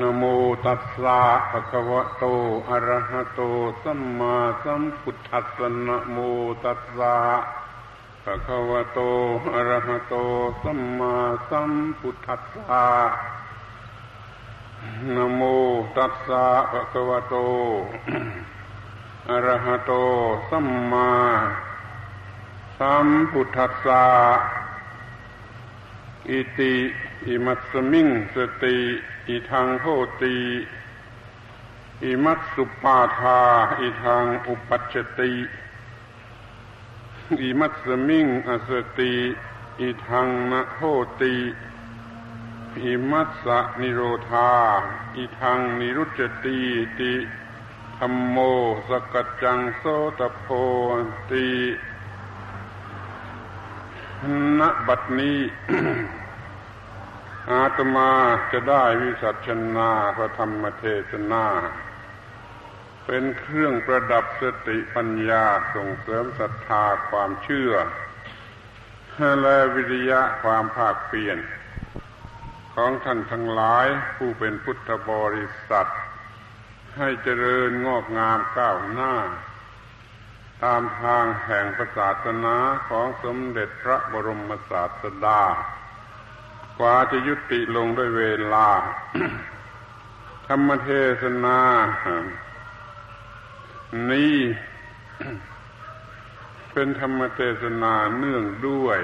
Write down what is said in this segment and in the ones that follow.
นโมตัสสะภะคะวะโต อะระหะโต สัมมาสัมพุทธัสสะนะโมตัสสะภะคะวะโต อะระหะโต สัมมาสัมพุทธัสสะนโมตัสสะภะคะวะโต อะระหะโต สัมมาสัมพุทธัสสะอิติ อิมัสสมิงสติอิทังโหติอิมัตสุปาทาอิทังอุปัชติอิมัตสมิงอสติอิทังนะโหติอิมัสสะนิโรธาอิทังนิรุจติติธรรมโมสกัจจังโสตโพติณบัดนี้ อาตมาจะได้วิสัชนาพระธรรมเทศนา เป็นเครื่องประดับสติปัญญาส่งเสริมศรัทธาความเชื่อ และวิริยะความภาคเปลี่ยน ของท่านทั้งหลายผู้เป็นพุทธบริษัท ให้เจริญงอกงามก้าวหน้า ตามทางแห่งศาสนาของสมเด็จพระบรมศาสดาก ว่าจะยุติลงด้วยเวลา ธรรมเทศนา นี้เป็นธรรมเทศนาเนื่องด้วย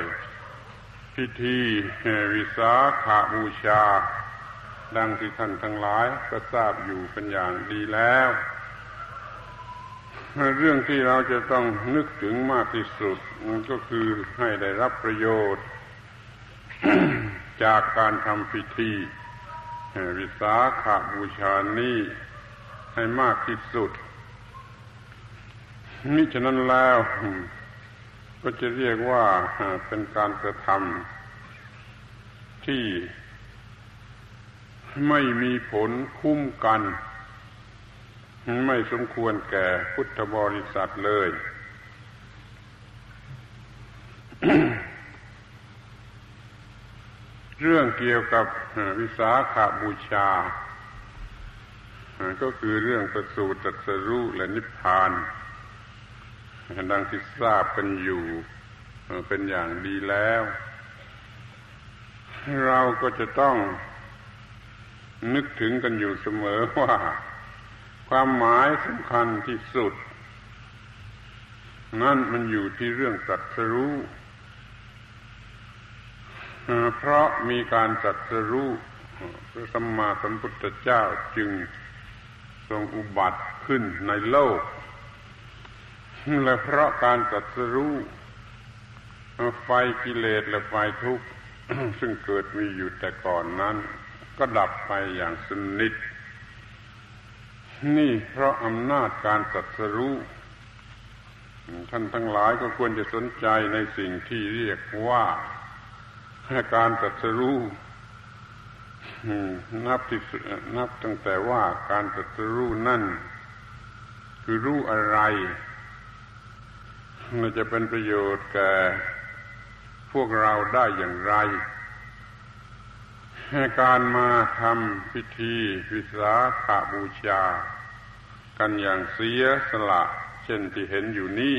พิธีวิสาขาบูชา ดังที่ท่านทั้งหลายก็ทราบอยู่เป็นอย่างดีแล้ว เรื่องที่เราจะต้องนึกถึงมากที่สุดก็คือให้ได้รับประโยชน์ จากการทำพิธีวิสาขาบูชานี้ให้มากที่สุด นี่ฉะนั้นแล้ว ก็จะเรียกว่าเป็นการกระทำที่ไม่มีผลคุ้มกัน ไม่สมควรแก่พุทธบริษัทเลย เรื่องเกี่ยวกับวิสาขาบูชา ก็คือเรื่องประสูติตรัสรู้และนิพพาน ดังที่ทราบกันอยู่เป็นอย่างดีแล้ว เราก็จะต้องนึกถึงกันอยู่เสมอว่า ความหมายสำคัญที่สุด นั่นมันอยู่ที่เรื่องตรัสรู้ เพราะมีการจัดสรู้พระสัมมาสัมพุทธเจ้าจึงทรงอุบัติขึ้นในโลก และเพราะการจัดสรู้ไฟกิเลสและไฟทุกข์ ซึ่งเกิดมีอยู่แต่ก่อนนั้น ก็ดับไปอย่างสนิท นี่เพราะอำนาจการจัดสรู้ท่านทั้งหลายก็ควรจะสนใจในสิ่งที่เรียกว่า การตรัสรู้นับที่นับตั้งแต่ว่าการตรัสรู้นั่น คือรู้อะไรมันจะเป็นประโยชน์แก่พวกเราได้อย่างไรการมาทำพิธีวิสาขาบูชา กันอย่างเสียสละ เช่นที่เห็นอยู่นี้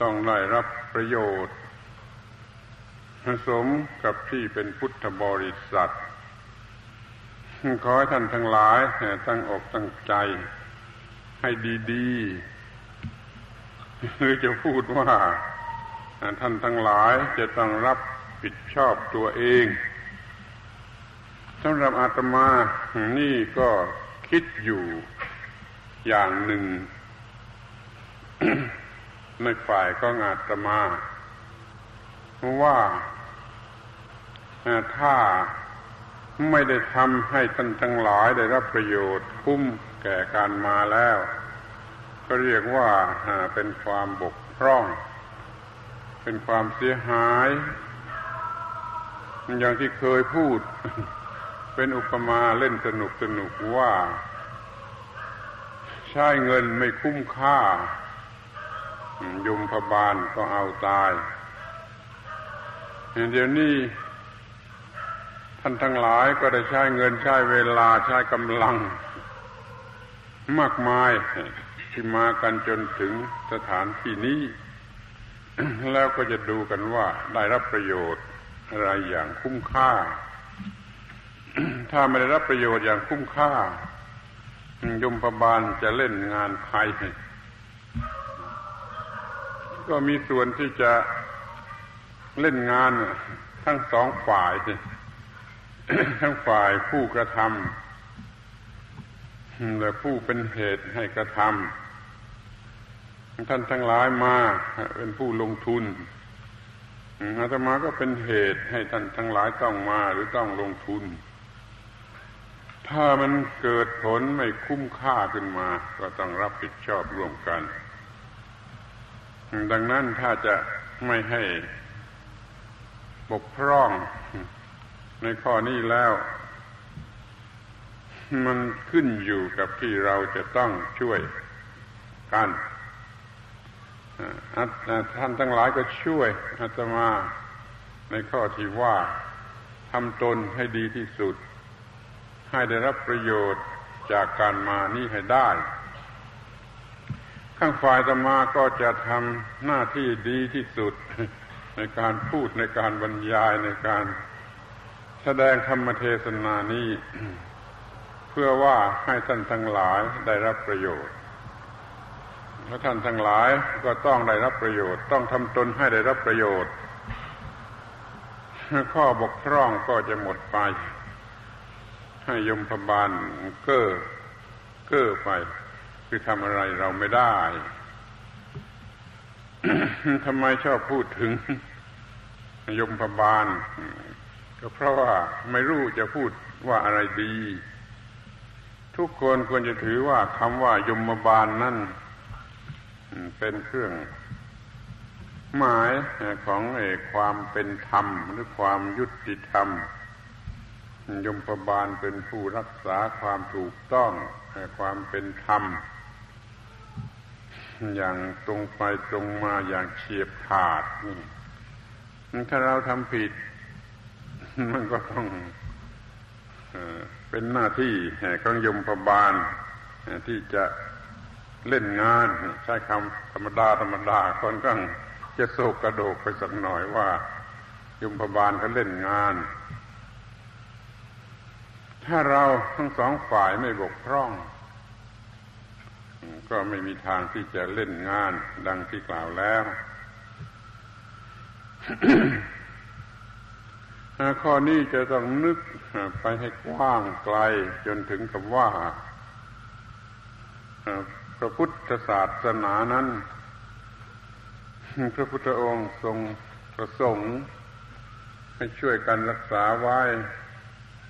ต้องได้รับประโยชน์ สมกับที่เป็นพุทธบริษัทขอให้ท่านทั้งหลายตั้งอกตั้งใจ ให้ดีๆหรือจะพูดว่า ท่านทั้งหลายจะต้องรับผิดชอบตัวเองสำหรับอาตมานี่ก็คิดอยู่อย่างหนึ่ง ในฝ่ายก็อาตมา ว่าถ้าไม่ได้ทำให้ท่านทั้งหลายได้รับประโยชน์คุ้มแก่การมาแล้ว ก็เรียกว่าเป็นความบกพร่อง เป็นความเสียหาย อย่างที่เคยพูด เป็นอุปมาเล่นสนุกสนุกว่า ใช้เงินไม่คุ้มค่ายมพบาลก็เอาตาย เดี๋ยวนี้ท่านทั้งหลายก็ได้ใช้เงินใช้เวลาใช้กำลัง มากมายที่มากันจนถึงสถานที่นี้ แล้วก็จะดูกันว่าได้รับประโยชน์อะไรอย่างคุ้มค่า ถ้าไม่ได้รับประโยชน์อย่างคุ้มค่ายมพบาลจะเล่นงานใครก็มีส่วนที่จะ เล่นงานทั้งสองฝ่าย ทั้งฝ่ายผู้กระทำและผู้เป็นเหตุให้กระทำท่านทั้งหลายมาเป็นผู้ลงทุนอาตมาก็เป็นเหตุให้ท่านทั้งหลายต้องมาหรือต้องลงทุน ถ้ามันเกิดผลไม่คุ้มค่าขึ้นมา ก็ต้องรับผิดชอบร่วมกัน ดังนั้นถ้าจะไม่ให้ บกพร่อง ในข้อนี้แล้ว มันขึ้นอยู่กับที่เราจะต้องช่วยกันท่านทั้งหลายก็ช่วยอาตมาในข้อที่ว่าทำตนให้ดีที่สุด ให้ได้รับประโยชน์จากการมานี่ให้ได้ ข้างฝ่ายตมาก็จะทำหน้าที่ดีที่สุด ในการพูดในการบรรยายในการแสดงธรรมเทศนานี้ เพื่อว่าให้ท่านทั้งหลายได้รับประโยชน์และท่านทั้งหลายก็ต้องได้รับประโยชน์ ต้องทำตนให้ได้รับประโยชน์ ข้อบกพร่องก็จะหมดไป ให้ยมพบาลเก้อเก้อไป คือทำอะไรเราไม่ได้ ทำไมชอบพูดถึงยมพบาล ก็เพราะว่าไม่รู้จะพูดว่าอะไรดี ทุกคนควรจะถือว่าคำว่ายมบาลนั่นเป็นเครื่อง หมายของอความเป็นธรรม หรือความยุติธรรม ยมพบาลเป็นผู้รักษาความถูกต้องความเป็นธรรม อย่างตรงไปตรงมาอย่างเฉียบขาดนี่ถ้าเราทำผิด มันก็ต้องเป็นหน้าที่ของยมพบาลที่จะเล่นงานใช้คำธรรมดาธรรมดาคนก็จะโศกกระโดกไปสักหน่อยว่ายมพบาลเขาเล่นงาน ถ้าเราทั้งสองฝ่ายไม่บกพร่อง ก็ไม่มีทางที่จะเล่นงานดังที่กล่าวแล้ว ข้อนี้จะต้องนึกไปให้กว้างไกลจนถึงกับว่าพระพุทธศาสนานั้น พระพุทธองค์ทรงประสงค์ให้ช่วยกันรักษาไว้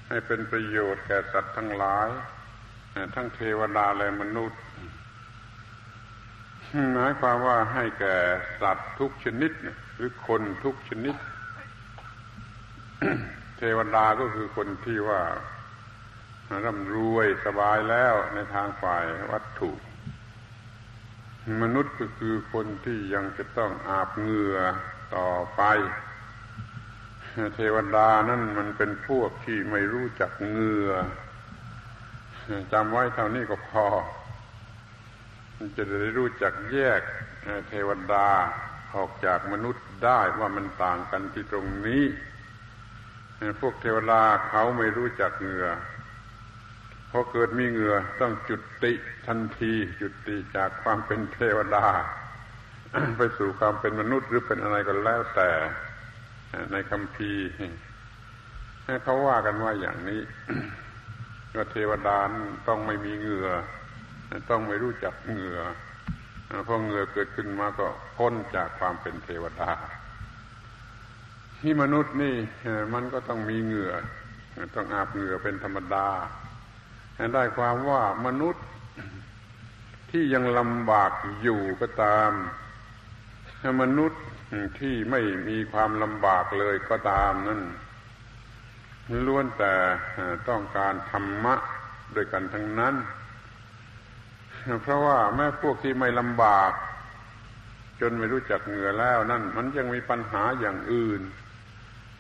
ให้เป็นประโยชน์แก่สัตว์ทั้งหลาย ทั้งเทวดาและมนุษย์ หมายความว่าให้แก่สัตว์ทุกชนิด หรือคนทุกชนิด เทวดาก็คือคนที่ว่าร่ำรวยสบายแล้วในทางฝ่ายวัตถุ มนุษย์ก็คือคนที่ยังจะต้องอาบเหงื่อต่อไป เทวดานั่นมันเป็นพวกที่ไม่รู้จักเหงื่อจำไว้เท่านี้ก็พอ จะได้รู้จักแยกเทวดาออกจากมนุษย์ได้ว่ามันต่างกันที่ตรงนี้ พวกเทวดาเขาไม่รู้จักเหงื่อพอเกิดมีเหงื่อต้องจุดติทันที จุดติจากความเป็นเทวดา ไปสู่ความเป็นมนุษย์หรือเป็นอะไรก็แล้วแต่ในคำพีเขาว่ากันว่าอย่างนี้ว่าเทวดาต้องไม่มีเหงื่อ ต้องไม่รู้จักเหงื่อเพอเหงื่อเกิดขึ้นมาก็พ้นจากความเป็นเทวดา ที่มนุษย์นี่มันก็ต้องมีเหงื่อ ต้องอาบเหงื่อเป็นธรรมดาได้ความว่ามนุษย์ที่ยังลำบากอยู่ก็ตามมนุษย์ที่ไม่มีความลำบากเลยก็ตามนั่นล้วนแต่ต้องการธรรมะด้วยกันทั้งนั้น เพราะว่าแม้พวกที่ไม่ลำบาก จนไม่รู้จักเหงื่อแล้วนั่นมันยังมีปัญหาอย่างอื่น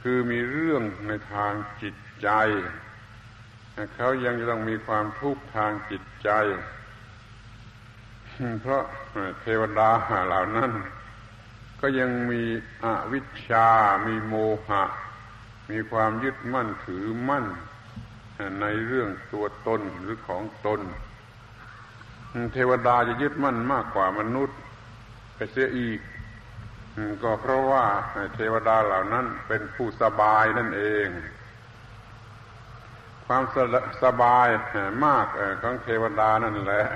คือมีเรื่องในทางจิตใจ เขายังต้องมีความทุกข์ทางจิตใจ เพราะเทวดาเหล่านั้น ก็ยังมีอวิชชา มีโมหะ มีความยึดมั่นถือมั่น ในเรื่องตัวตนหรือของตน เทวดาจะยึดมั่นมากกว่ามนุษย์ไปเสียอีก ก็เพราะว่าเทวดาเหล่านั้นเป็นผู้สบายนั่นเอง ความสสบายมากของเทวดานั่นแหละ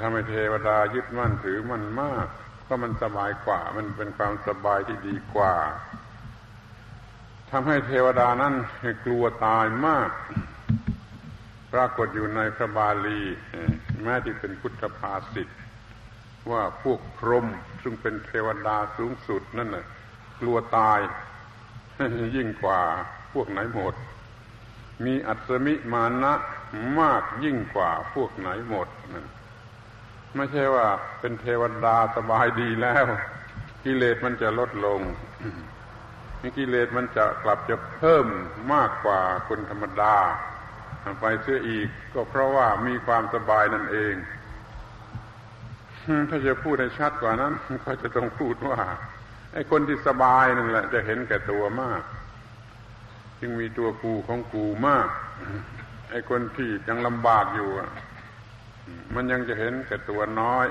ทำให้เทวดายึดมั่นถือมันมากก็มันสบายกว่า มันเป็นความสบายที่ดีกว่าทำให้เทวดานั้นกลัวตายมาก ปรากฏอยู่ในพระบาลีแม้ที่เป็นพุทธภาษิตว่าพวกพรหมซึ่งเป็นเทวดาสูงสุดนั่นน่ะกลัวตาย ยิ่งกว่าพวกไหนหมด มีอัศมิมานะมากยิ่งกว่าพวกไหนหมดนั่นไม่ใช่ว่าเป็นเทวดาสบายดีแล้ว กิเลสมันจะลดลงมีกิเลสมันจะกลับจะเพิ่มมากกว่าคนธรรมดา ไปเสียอีกก็เพราะว่ามีความสบายนั่นเอง ถ้าจะพูดให้ชัดกว่านั้น ก็จะต้องพูดว่า ไอ้คนที่สบายนั่นแหละ จะเห็นแก่ตัวมาก จึงมีตัวกูของกูมาก ไอ้คนที่ยังลำบากอยู่มันยังจะเห็นแก่ตัวน้อย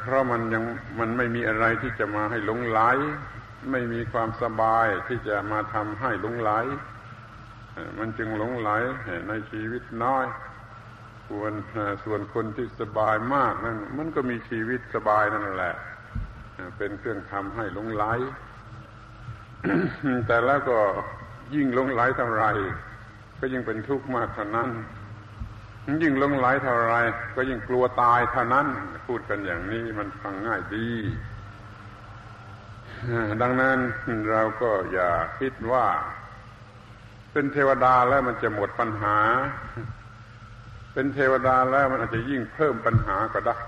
เพราะมันยังมันไม่มีอะไรที่จะมาให้หลงไหล ไม่มีความสบายที่จะมาทำให้หลงไหล มันจึงหลงไหลในชีวิตน้อย ส่วนส่วนคนที่สบายมากนั่นมันก็มีชีวิตสบายนั่นแหละ เป็นเครื่องทำให้หลงไหล แต่แล้วก็ยิ่งหลงไหลเท่าไรก็ยิ่งเป็นทุกข์มากเท่านั้น ยิ่งหลงไหลเท่าไรก็ยิ่งกลัวตายเท่านั้น พูดกันอย่างนี้มันฟังง่ายดีดังนั้นเราก็อย่าคิดว่า เป็นเทวดาแล้วมันจะหมดปัญหา เป็นเทวดาแล้วมันอาจจะยิ่งเพิ่มปัญหาก็ได้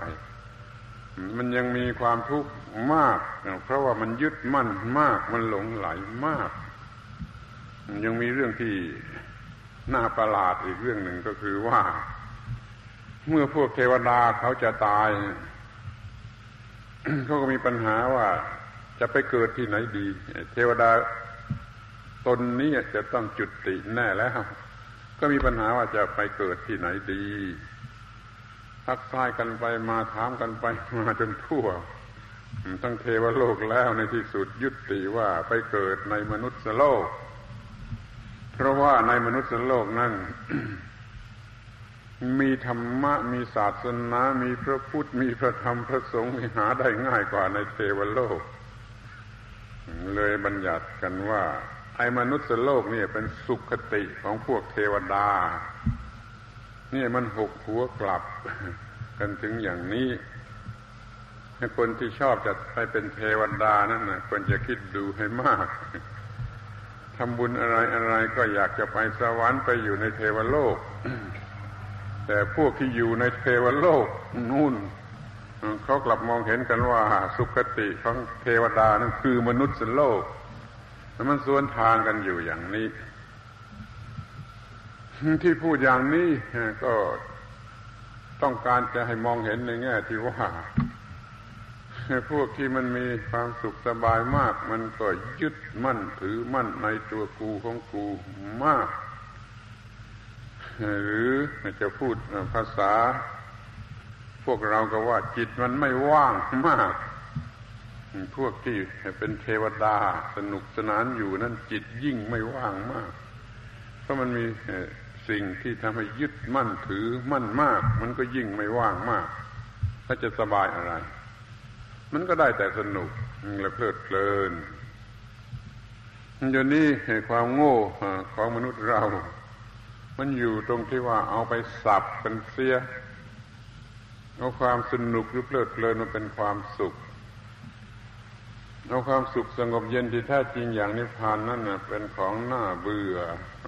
มันยังมีความทุกข์มาก เพราะว่ามันยึดมั่นมาก มันหลงไหลมาก ยังมีเรื่องที่น่าประหลาดอีกเรื่องหนึ่งก็คือว่า เมื่อพวกเทวดาเขาจะตายเขาก็มีปัญหาว่าจะไปเกิดที่ไหนดี เทวดา ตนนี้จะต้องจุติแน่แล้ว ก็มีปัญหาว่าจะไปเกิดที่ไหนดีทักทายกันไปมาถามกันไปมาจนทั่ว ทั้งเทวโลกแล้วในที่สุดยุติว่าไปเกิดในมนุษย์โลก เพราะว่าในมนุษย์โลกนั้นมีธรรมะ มีศาสนา มีพระพุทธ มีพระธรรมพระสงฆ์หาได้ง่ายกว่าในเทวโลก เลยบัญญัติกันว่า ไอ้มนุษย์โลกเนี่ยเป็นสุขติของพวกเทวดา นี่มันหกหัวกลับ กันถึงอย่างนี้คนที่ชอบจะไปเป็นเทวดานั่นนะควรจะคิดดูให้มากทำบุญอะไรอะไรก็อยากจะไปสวรรค์ไปอยู่ในเทวโลก แต่พวกที่อยู่ในเทวโลกนู่นเขากลับมองเห็นกันว่าสุขติของเทวดานั่นคือมนุษย์โลก มันสวนทางกันอยู่อย่างนี้ ที่พูดอย่างนี้ก็ต้องการจะให้มองเห็นในแง่ที่ว่าพวกที่มันมีความสุขสบายมาก มันก็ยึดมั่นถือมั่นในตัวกูของกูมาก หรือจะพูดภาษา พวกเราก็ว่าจิตมันไม่ว่างมาก พวกที่เป็นเทวดาสนุกสนานอยู่นั้นจิตยิ่งไม่ว่างมาก เพราะมันมีสิ่งที่ทำให้ยึดมั่นถือมั่นมาก มันก็ยิ่งไม่ว่างมาก ถ้าจะสบายอะไร มันก็ได้แต่สนุกและเพลิดเพลินเดี๋ยวนี้ความโง่ของมนุษย์เรา มันอยู่ตรงที่ว่าเอาไปสับเป็นเสียเอาความสนุกหรือเพลิดเพลินมาเป็นความสุข เอาความสุขสงบเย็นที่แท้จริงอย่างนิพพานนั่นเป็นของน่าเบื่อ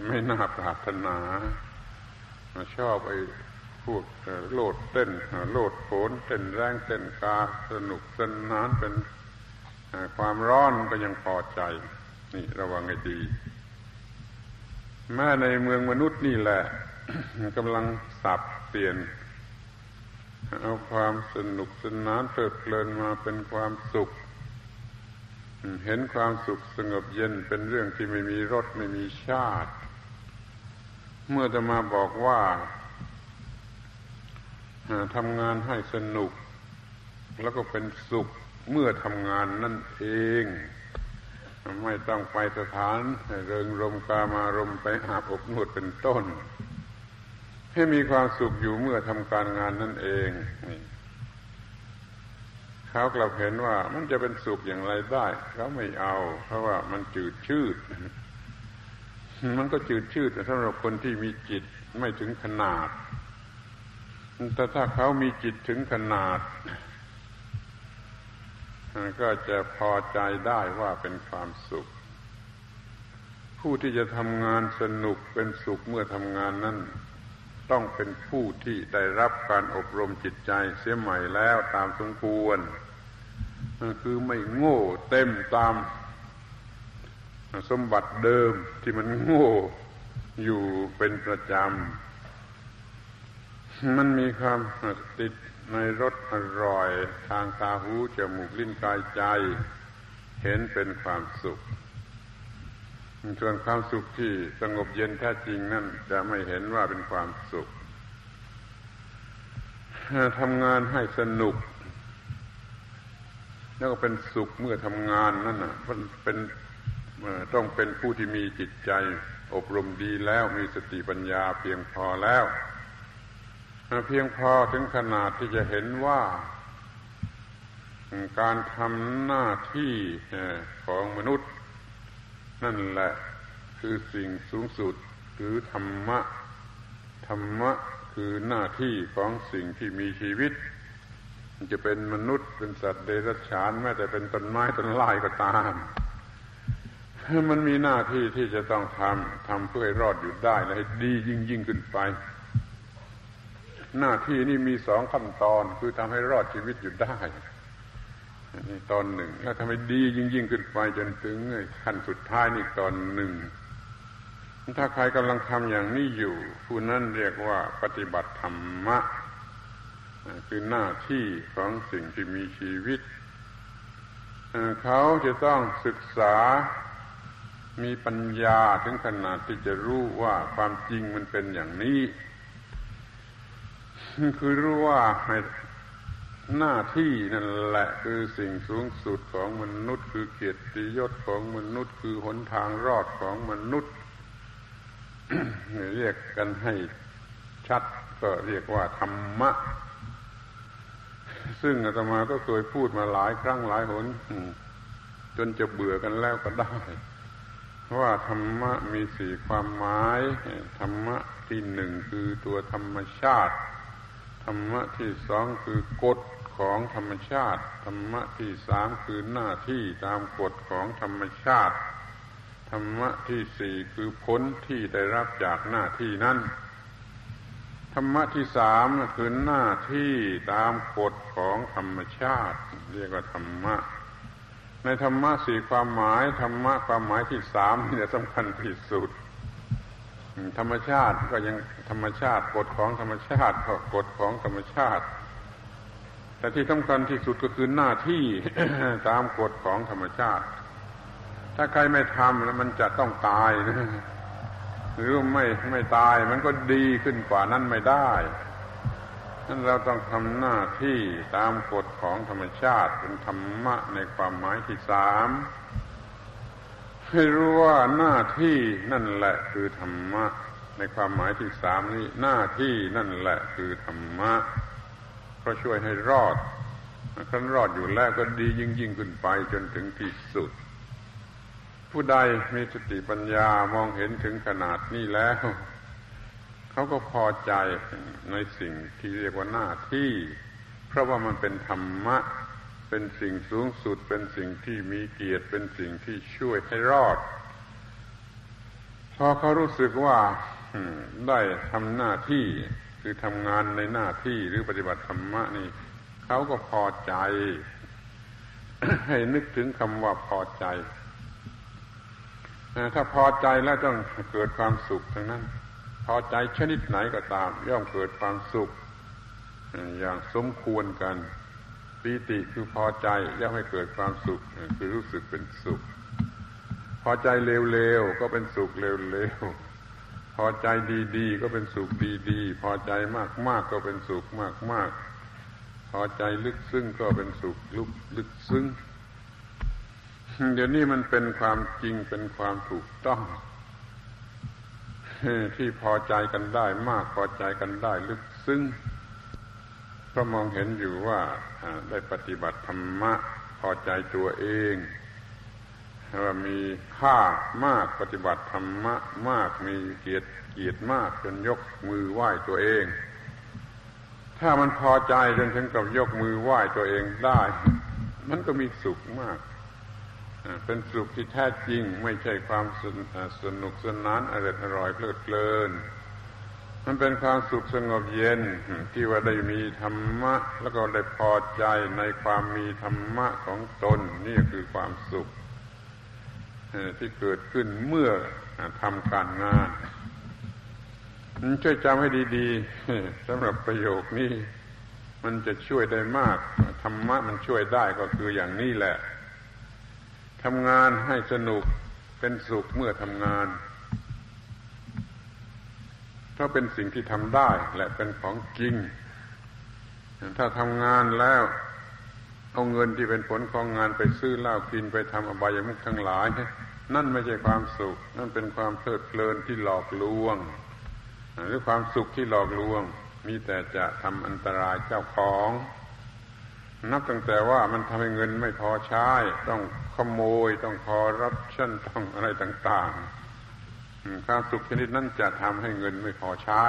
ไม่น่าปรารถนา ชอบไอ้พวกโลดเต้น โลดโผนเต้นแรงเต้นกาสนุกสนานเป็นความร้อนก็ยังพอใจ นี่ระวังให้ดีแม้ในเมืองมนุษย์นี่แหละกำลังสับเปลี่ยน เอาความสนุกสนานเพลิดเพลินมาเป็นความสุข เห็นความสุขสงบเย็นเป็นเรื่องที่ไม่มีรสไม่มีชาติ เมื่อจะมาบอกว่าทำงานให้สนุก แล้วก็เป็นสุขเมื่อทำงานนั่นเอง ไม่ต้องไปสถาน เริงรมกามารมไปอาบอบนวดเป็นต้น ให้มีความสุขอยู่เมื่อทำการงานนั่นเองนี่ เขากลับเห็นว่ามันจะเป็นสุขอย่างไรได้ เขาไม่เอา เพราะว่ามันจืดชืด มันก็จืดชืดสำหรับคนที่มีจิตไม่ถึงขนาด แต่ถ้าเขามีจิตถึงขนาด ก็จะพอใจได้ว่าเป็นความสุข ผู้ที่จะทำงานสนุกเป็นสุขเมื่อทำงานนั้นต้องเป็นผู้ที่ได้รับการอบรมจิตใจเสียใหม่แล้วตามสมควร คือไม่โง่เต็มตาม สมบัติเดิมที่มันโง่อยู่เป็นประจำ มันมีความติดในรสอร่อยทางตาหูจมูกลิ้นกายใจ เห็นเป็นความสุข ส่วนความสุขที่สงบเย็นแท้จริงนั่นจะไม่เห็นว่าเป็นความสุขทำงานให้สนุก แล้วก็เป็นสุขเมื่อทำงานนั่นน่ะมันเป็นต้องเป็นผู้ที่มีจิตใจ อบรมดีแล้วมีสติปัญญาเพียงพอแล้ว เพียงพอถึงขนาดที่จะเห็นว่า การทำหน้าที่ของมนุษย์ นั่นแหละคือสิ่งสูงสุดหรือธรรมะ ธรรมะคือหน้าที่ของสิ่งที่มีชีวิต จะเป็นมนุษย์เป็นสัตว์เดรัจฉานแม้แต่เป็นต้นไม้ต้นไม้ก็ตามมันมีหน้าที่ที่จะต้องทำทำเพื่อให้รอดอยู่ได้และให้ดียิ่งยิ่งขึ้นไป หน้าที่นี่มีสองขั้นตอนคือทำให้รอดชีวิตอยู่ได้นี่ตอนหนึ่งแล้วทำให้ดียิ่งยิ่งขึ้นไปจนถึงขั้นสุดท้ายนี่ตอนหนึ่งถ้าใครกำลังทำอย่างนี้อยู่ผู้นั้นเรียกว่าปฏิบัติธรรมะ คือหน้าที่ของสิ่งที่มีชีวิต เขาจะต้องศึกษามีปัญญาถึงขนาดที่จะรู้ว่าความจริงมันเป็นอย่างนี้ คือรู้ว่าหน้าที่นั่นแหละคือสิ่งสูงสุดของมนุษย์คือเกียรติยศของมนุษย์ คือหนทางรอดของมนุษย์ เรียกกันให้ชัดก็เรียกว่าธรรมะ ซึ่งอาตมาก็เคยพูดมาหลายครั้งหลายหนจนจะเบื่อกันแล้วก็ได้ ว่าธรรมะมีสี่ความหมาย ธรรมะที่หนึ่งคือตัวธรรมชาติ ธรรมะที่สองคือกฎของธรรมชาติ ธรรมะที่สามคือหน้าที่ตามกฎของธรรมชาติ ธรรมะที่สี่คือผลที่ได้รับจากหน้าที่นั้น ธรรมะที่สามคือหน้าที่ตามกฎของธรรมชาติ เรียกว่าธรรมะ ในธรรมะสี่ความหมายธรรมะความหมายที่สามเนี่ยสำคัญที่สุด ธรรมชาติก็ยังธรรมชาติกฎของธรรมชาติก็กฎของธรรมชาติ แต่ที่สำคัญที่สุดก็คือหน้าที่ตามกฎของธรรมชาติ ถ้าใครไม่ทำแล้วมันจะต้องตายนะ หรือไม่ไม่ตายมันก็ดีขึ้นกว่านั้นไม่ได้นั้นเราต้องทำหน้าที่ตามกฎของธรรมชาติเป็นธรรมะในความหมายที่สามให้รู้ว่าหน้าที่นั่นแหละคือธรรมะ ในความหมายที่สามนี้ หน้าที่นั่นแหละคือธรรมะเพราะช่วยให้รอดครั้นรอดอยู่แล้วก็ดียิ่งยิ่งขึ้นไปจนถึงที่สุด ผู้ใดมีสติปัญญามองเห็นถึงขนาดนี้แล้ว เขาก็พอใจในสิ่งที่เรียกว่าหน้าที่ เพราะว่ามันเป็นธรรมะ เป็นสิ่งสูงสุด เป็นสิ่งที่มีเกียรติเป็นสิ่งที่ช่วยให้รอด พอเขารู้สึกว่าได้ทำหน้าที่คือทำงานในหน้าที่หรือปฏิบัติธรรมะนี่เขาก็พอใจ ให้นึกถึงคำว่าพอใจ ถ้าพอใจแล้วต้องเกิดความสุขทั้งนั้น พอใจชนิดไหนก็ตาม ย่อมเกิดความสุข อย่างสมควรกันปีติคือพอใจย่อมให้เกิดความสุข คือรู้สึกเป็นสุข พอใจเร็วๆก็เป็นสุขเร็วๆพอใจดีๆก็เป็นสุขดีๆ พอใจมากๆก็เป็นสุขมากๆพอใจลึกซึ้งก็เป็นสุขลุกลึกซึ้ง เดี๋ยวนี้มันเป็นความจริงเป็นความถูกต้องที่พอใจกันได้มากพอใจกันได้ลึกซึ้งเพราะมองเห็นอยู่ว่าได้ปฏิบัติธรรมะพอใจตัวเองว่ามีค่ามากปฏิบัติธรรมะมากมีเกียรติเกียรติมากจนยกมือไหว้ตัวเอง ถ้ามันพอใจจนถึงกับยกมือไหว้ตัวเองได้ มันก็มีสุขมาก เป็นสุขที่แท้จริง ไม่ใช่ความสนุกสนานอร่อยอร่อยเพลิดเพลิน มันเป็นความสุขสงบเย็นที่ว่าได้มีธรรมะ แล้วก็ได้พอใจในความมีธรรมะของตนนี่คือความสุขที่เกิดขึ้นเมื่อทำการงานช่วยจำให้ดีๆสำหรับประโยคนี้ มันจะช่วยได้มากธรรมะมันช่วยได้ก็คืออย่างนี้แหละ ทำงานให้สนุกเป็นสุขเมื่อทำงานเพราะเป็นสิ่งที่ทำได้และเป็นของจริง ถ้าทำงานแล้ว เอาเงินที่เป็นผลของงานไปซื้อเหล้ากินไปทำอบายมุขทั้งหลาย นั่นไม่ใช่ความสุข นั่นเป็นความเพลิดเพลินที่หลอกลวง หรือความสุขที่หลอกลวง มีแต่จะทำอันตรายเจ้าของ นับตั้งแต่ว่ามันทำให้เงินไม่พอใช้ ต้องขโมย ต้องคอรับชั่นต้องอะไรต่างๆความสุขชนิดนั้นจะทำให้เงินไม่พอใช้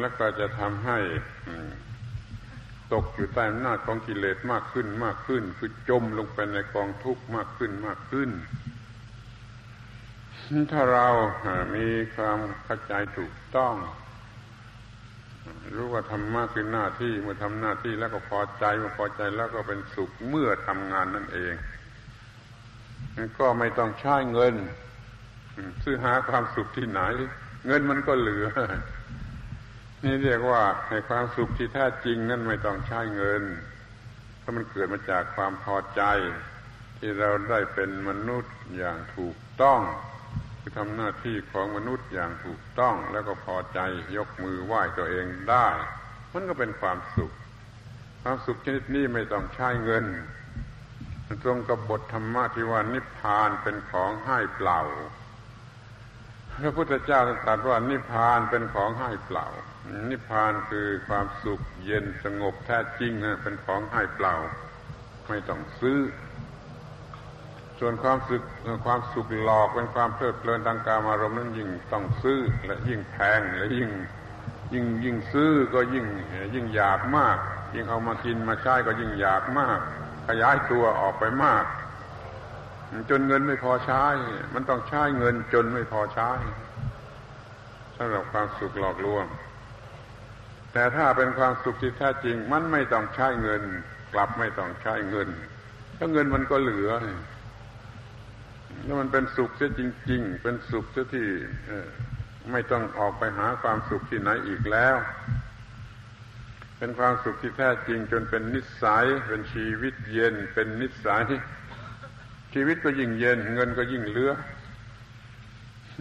แล้วก็จะทำให้ตกอยู่ใต้อำนาจของกิเลสมากขึ้นมากขึ้น คือจมลงไปในกองทุกข์มากขึ้นมากขึ้น ถ้าเรามีความเข้าใจถูกต้อง รู้ว่าธรรมะคือหน้าที่เมื่อทำหน้าที่แล้วก็พอใจเมื่อพอใจแล้วก็เป็นสุขเมื่อทำงานนั่นเองก็ไม่ต้องใช้เงินซื้อหาความสุขที่ไหน เงินมันก็เหลือ นี่เรียกว่าให้ความสุขที่แท้จริงนั่นไม่ต้องใช้เงิน เพราะมันเกิดมาจากความพอใจ ที่เราได้เป็นมนุษย์อย่างถูกต้อง คือทำหน้าที่ของมนุษย์อย่างถูกต้องแล้วก็พอใจยกมือไหว้ตัวเองได้ มันก็เป็นความสุข ความสุขชนิดนี้ไม่ต้องใช้เงินตรงกับบทธรรมะที่ว่านิพพานเป็นของให้เปล่าพระพุทธเจ้าตรัสว่านิพพานเป็นของให้เปล่า นิพพานคือความสุขเย็นสงบแท้จริงนะเป็นของให้เปล่า ไม่ต้องซื้อ ส่วนความสุขความสุขหลอกเป็นความเพลิดเพลินทางการอารมณ์นั้นยิ่งต้องซื้อและยิ่งแพงและยิ่งยิ่งยิ่งซื้อก็ยิ่งยิ่งอยากมาก ยิ่งเอามากินมาใช้ก็ยิ่งอยากมาก ขยายตัวออกไปมาก จนเงินไม่พอใช้ มันต้องใช้เงินจนไม่พอใช้สำหรับความสุขหลอกลวง แต่ถ้าเป็นความสุขที่แท้จริง มันไม่ต้องใช้เงิน กลับไม่ต้องใช้เงินถ้าเงินมันก็เหลือ แล้วมันเป็นสุขเสียจริง ๆ เป็นสุขเสียที่ไม่ต้องออกไปหาความสุขที่ไหนอีกแล้ว เป็นความสุขที่แท้จริง จนเป็นนิสัย เป็นชีวิตเย็น เป็นนิสัย ชีวิตก็ยิ่งเย็น เงินก็ยิ่งเหลือ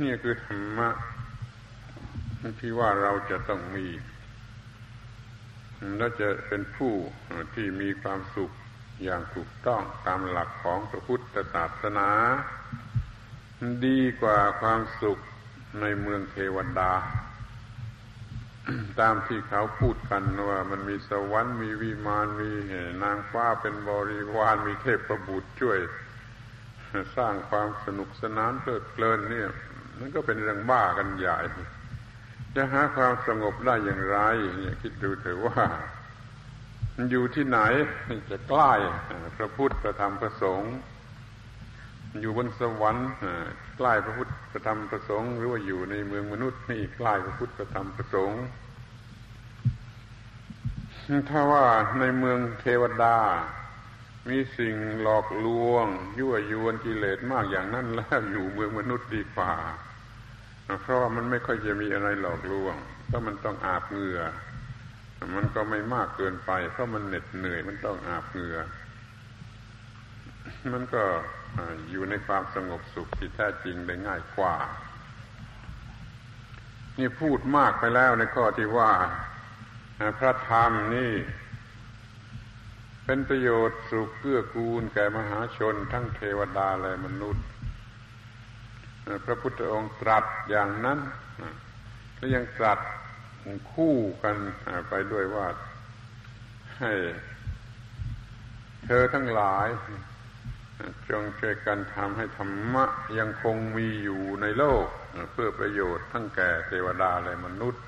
นี่คือธรรมะที่ว่าเราจะต้องมี และจะเป็นผู้ที่มีความสุข อย่างถูกต้องตามหลักของพระพุทธศาสนา ดีกว่าความสุขในเมืองเทวดา ตามที่เขาพูดกันว่ามันมีสวรรค์มีวิมานมีนางฟ้าเป็นบริวารมีเทพประบุตรช่วย สร้างความสนุกสนานเพลิดเพลินเนี่ยนั่นก็เป็นเรื่องบ้ากันใหญ่ จะหาความสงบได้อย่างไรเนี่ยคิดดูเถอะว่า อยู่ที่ไหนจะใกล้พระพุทธพระธรรมพระสงฆ์อยู่บนสวรรค์ใกล้พระพุทธพระธรรมพระสงฆ์หรือว่าอยู่ในเมืองมนุษย์นี่ใกล้พระพุทธพระธรรมพระสงฆ์ถ้าว่าในเมืองเทวดา มีสิ่งหลอกลวง ยั่วยวนกิเลสมากอย่างนั้นแล้วอยู่เมืองมนุษย์ดีกว่าเพราะว่ามันไม่ค่อยจะมีอะไรหลอกลวงเพราะมันต้องอาบเหงื่อ มันก็ไม่มากเกินไป เพราะมันเหน็ดเหนื่อยมันต้องอาบเหงื่อมันก็อยู่ในความสงบสุขที่แท้จริงได้ง่ายกว่า นี่พูดมากไปแล้วในข้อที่ว่าพระธรรมนี่ เป็นประโยชน์สุขเกื้อกูลแก่มหาชน ทั้งเทวดาและมนุษย์ พระพุทธองค์ตรัสอย่างนั้น และยังตรัส คู่กันไปด้วยว่า ให้เธอทั้งหลาย จงช่วยกันทำให้ธรรมะยังคงมีอยู่ในโลก เพื่อประโยชน์ทั้งแก่เทวดาและมนุษย์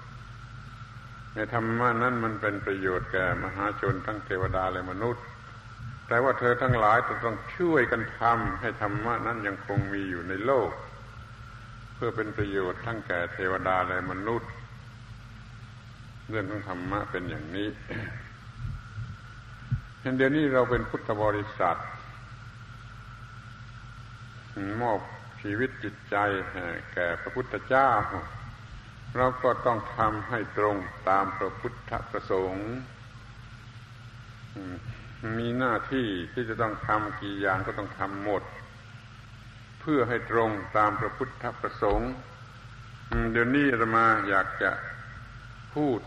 ในธรรมะนั้นมันเป็นประโยชน์แก่มหาชนทั้งเทวดาและมนุษย์ แต่ว่าเธอทั้งหลายจะต้องช่วยกันทำให้ธรรมะนั้นยังคงมีอยู่ในโลก เพื่อเป็นประโยชน์ทั้งแก่เทวดาและมนุษย์ เรื่องของธรรมะเป็นอย่างนี้เห็นเดี๋ยวนี้เราเป็นพุทธบริษัทมอบชีวิตจิตใจแก่พระพุทธเจ้า เราก็ต้องทำให้ตรงตามพระพุทธประสงค์มีหน้าที่ที่จะต้องทำกี่อย่างก็ต้องทำหมด เพื่อให้ตรงตามพระพุทธประสงค์เดี๋ยวนี้จะมาอยากจะพูด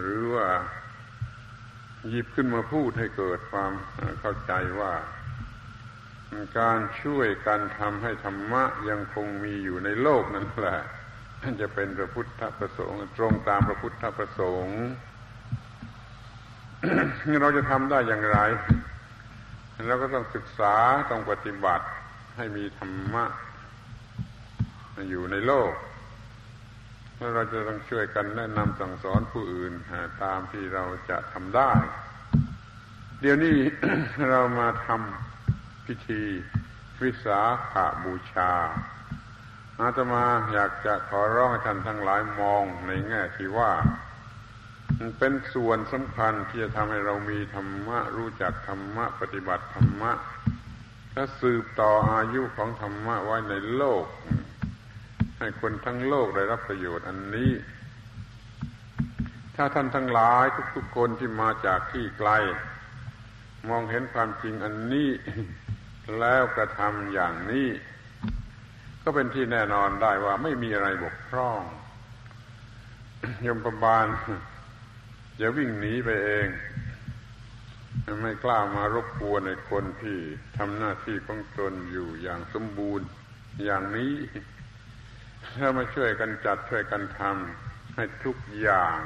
หรือว่าหยิบขึ้นมาพูดให้เกิดความเข้าใจว่า การช่วยกันทำให้ธรรมะยังคงมีอยู่ในโลกนั่นแหละจะเป็นพระพุทธประสงค์ตรงตามพระพุทธประสงค์เราจะทำได้อย่างไรเราก็ต้องศึกษาต้องปฏิบัติให้มีธรรมะอยู่ในโลก แล้วเราจะต้องช่วยกันแนะนำสั่งสอนผู้อื่นตามที่เราจะทำได้ เดี๋ยวนี้เรามาทำพิธีวิสาขาบูชา อาตมาอยากจะขอร้องท่านทั้งหลายมองในแง่ที่ว่า มันเป็นส่วนสำคัญที่จะทำให้เรามีธรรมะ รู้จักธรรมะ ปฏิบัติธรรมะและสืบต่ออายุของธรรมะไว้ในโลก ให้คนทั้งโลกได้รับประโยชน์อันนี้ ถ้าท่านทั้งหลายทุกๆคนที่มาจากที่ไกล มองเห็นความจริงอันนี้ แล้วกระทำอย่างนี้ ก็เป็นที่แน่นอนได้ว่าไม่มีอะไรบกพร่องยมประบาลอย่าวิ่งหนีไปเอง ไม่กล้ามารบกวนในคนที่ทำหน้าที่ของตนอยู่อย่างสมบูรณ์อย่างนี้ เรามาช่วยกันจัดช่วยกันทำให้ทุกอย่าง